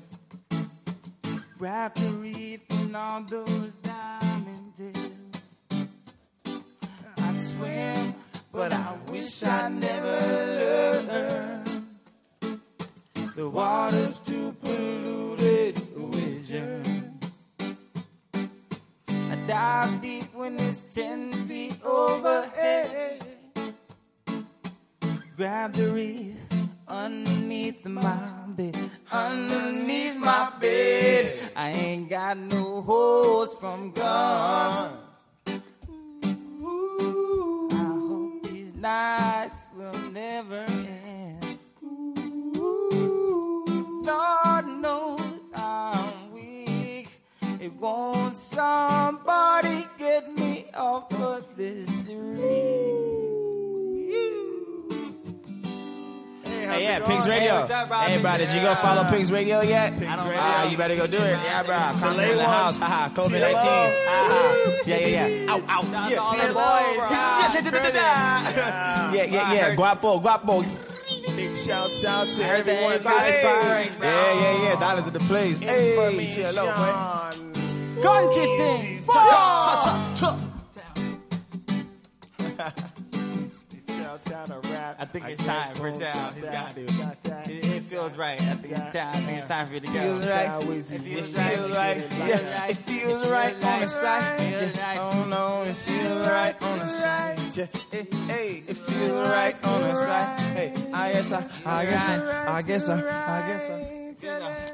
Wrap the reef in all those diamond. I swim, but I wish I never learned. The water's too polluted with germs. Dive deep when it's ten feet overhead. Grab the reef underneath my bed, underneath my bed. I ain't got no hose from guns. I hope these nights will never It won't somebody get me off of this Hey, yeah, Pigs Radio. Hey, bro, did you go follow Pigs Radio yet? Pigs Radio. Ah, you better go do it. Yeah, bro. Come in the one. house. Haha, COVID 19. Hello. Yeah, yeah, yeah. Ow, ow. Yeah, yeah, yeah, yeah, yeah, yeah. Guapo, guapo. Big shouts out to heard everyone. inspiring, inspiring. Yeah, yeah, yeah. Dollars at the place. Hey, TLO, boy. To rap. I think it's time for most Tal. of He's that. got to. It, it feels right. I think it's time. I think it's time for you to go. Feels right. It feels right. Yeah, it feels right on the side. Yeah. Oh no, it feels right on the side. Yeah, hey, hey, it feels right on the side. Hey, I guess I, I guess I, I guess I, I guess I.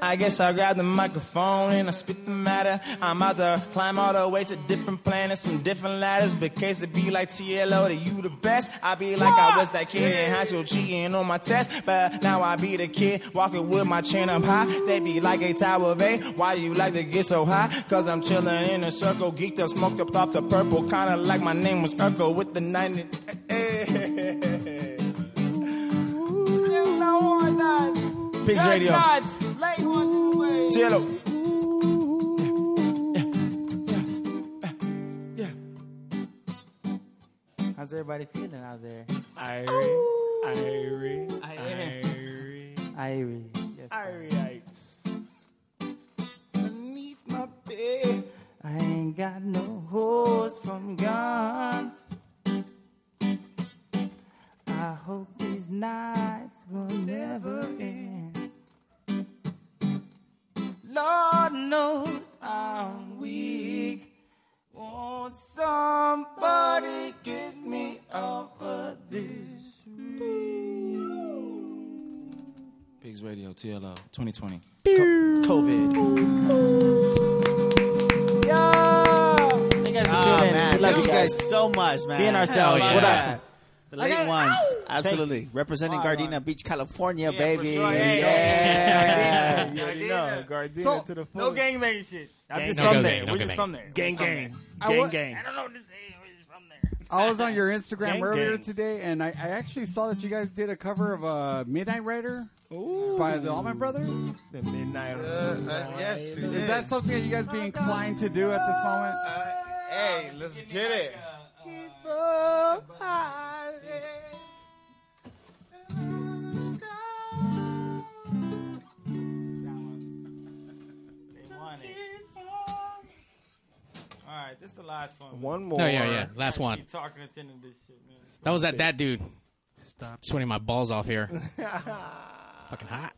I guess I grab the microphone and I spit the matter. I'm about to climb all the way to different planets from different ladders. Because to be like TLO, that you the best. I be like I was that kid in high school cheating on my test. But now I be the kid walking with my chin up high. They be like a tower of A. Why you like to get so high? Cause I'm chilling in a circle, geeked up, smoked up off the purple. Kinda like my name was Urkel with the 90. Pigs Radio. TLO. How's everybody feeling out there? Irie, Irie, Irie. Irie. Yes, Irie. Beneath my bed, I ain't got no hose from guns. I hope these nights will never end. Knows I'm weak. Won't somebody get me off of this? Pigs Radio, TLO, 2020. Co- COVID. Yo! Thank you guys for Oh, tuning in. man. We love Thank you you guys. guys so much, man. Being ourselves. Hell What up? The late Okay. ones. Ow! Absolutely. Thank Representing All right, Gardena Beach, California, Yeah, baby. for sure. Hey, yeah. Yeah, you know, Gardena So, to the no full. gangbang shit. I'm Gang just gang. from No there. gang, no We're just gang. from there. Gang We're gang. there. I Gang gang. I don't know what to say. We're just from there. I was on your Instagram Gang earlier gangs. today, and I, I actually saw that you guys did a cover of uh, Midnight Rider by the Allman Brothers. The midnight. Uh, uh, Rider. Yes, we Is did. that something that you guys be oh inclined to do at this moment? Uh, hey, let's get it. Right, this is the last one. One more. Oh yeah, yeah. Last one. Keep talking us into this shit, man. That was that that dude. Stop. Sweating my balls off here. Fucking hot.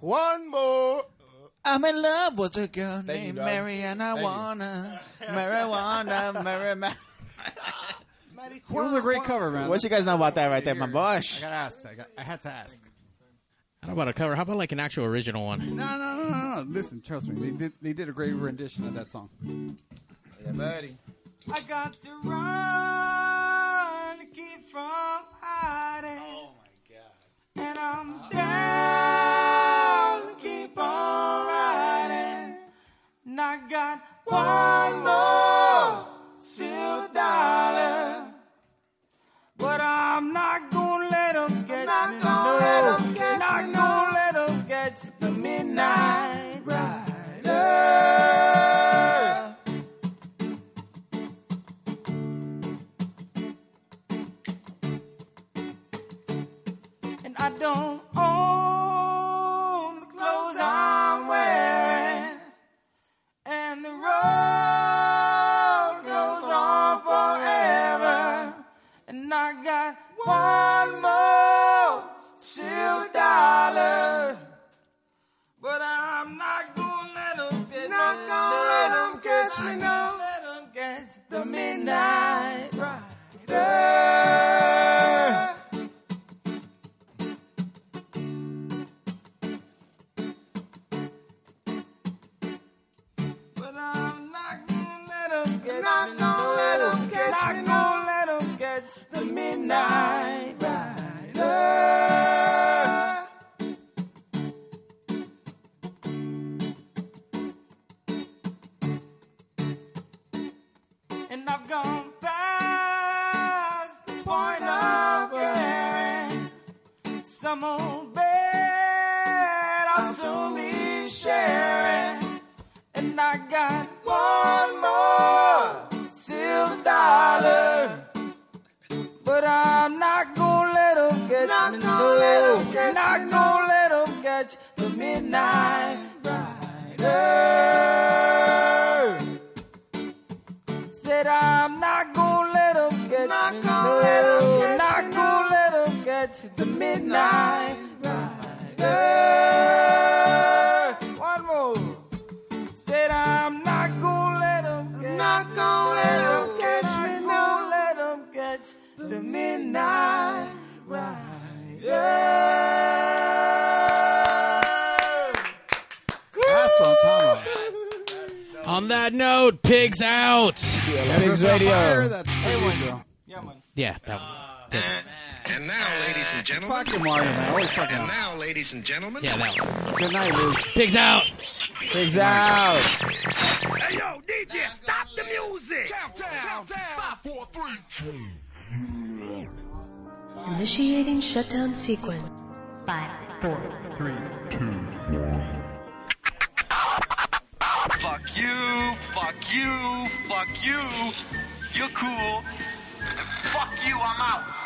One more. I'm in love with a girl Thank you, named dog. Mary, and I Thank you. wanna marijuana, Mary. It was a great cover, man. What you guys know about that right there, my I bosh? got asked. I, got, I had to ask. I don't know about a cover. How about like an actual original one? No, no, no, no, no. Listen, trust me. They did. They did a great rendition of that song. Yeah, buddy. I got to run to keep from hiding. Oh my god. And I'm down to keep on riding. And I got one more silver dollar. But I'm not gonna let 'em catch me. No, not gonna let 'em catch the midnight 'em catch me, let 'em catch the midnight rider. But I'm not gonna let 'em catch me. Not gonna let 'em catch me. Not gonna let 'em catch catch the midnight silver. But I'm not gonna let 'em catch Not me. gonna no. let 'em catch Not me, gonna let 'em catch the midnight rider. Said I'm not gonna let 'em catch Not me. gonna no. let 'em catch Not me, gonna let 'em catch the midnight rider. The midnight That's what I'm talking about. On that note, pigs out. Pigs Radio. Yeah, that one. Good. And now, ladies and gentlemen. Fucking Mario, man. Always fucking And now, ladies and gentlemen. Yeah, that one. Good night, Liz. Pigs out. Pigs out. Hey, yo, DJ, stop the music. Countdown. Countdown. Five, four, three. Initiating shutdown sequence. Five, four, three, Fuck you, fuck you, fuck you. You're cool. Fuck you, I'm out.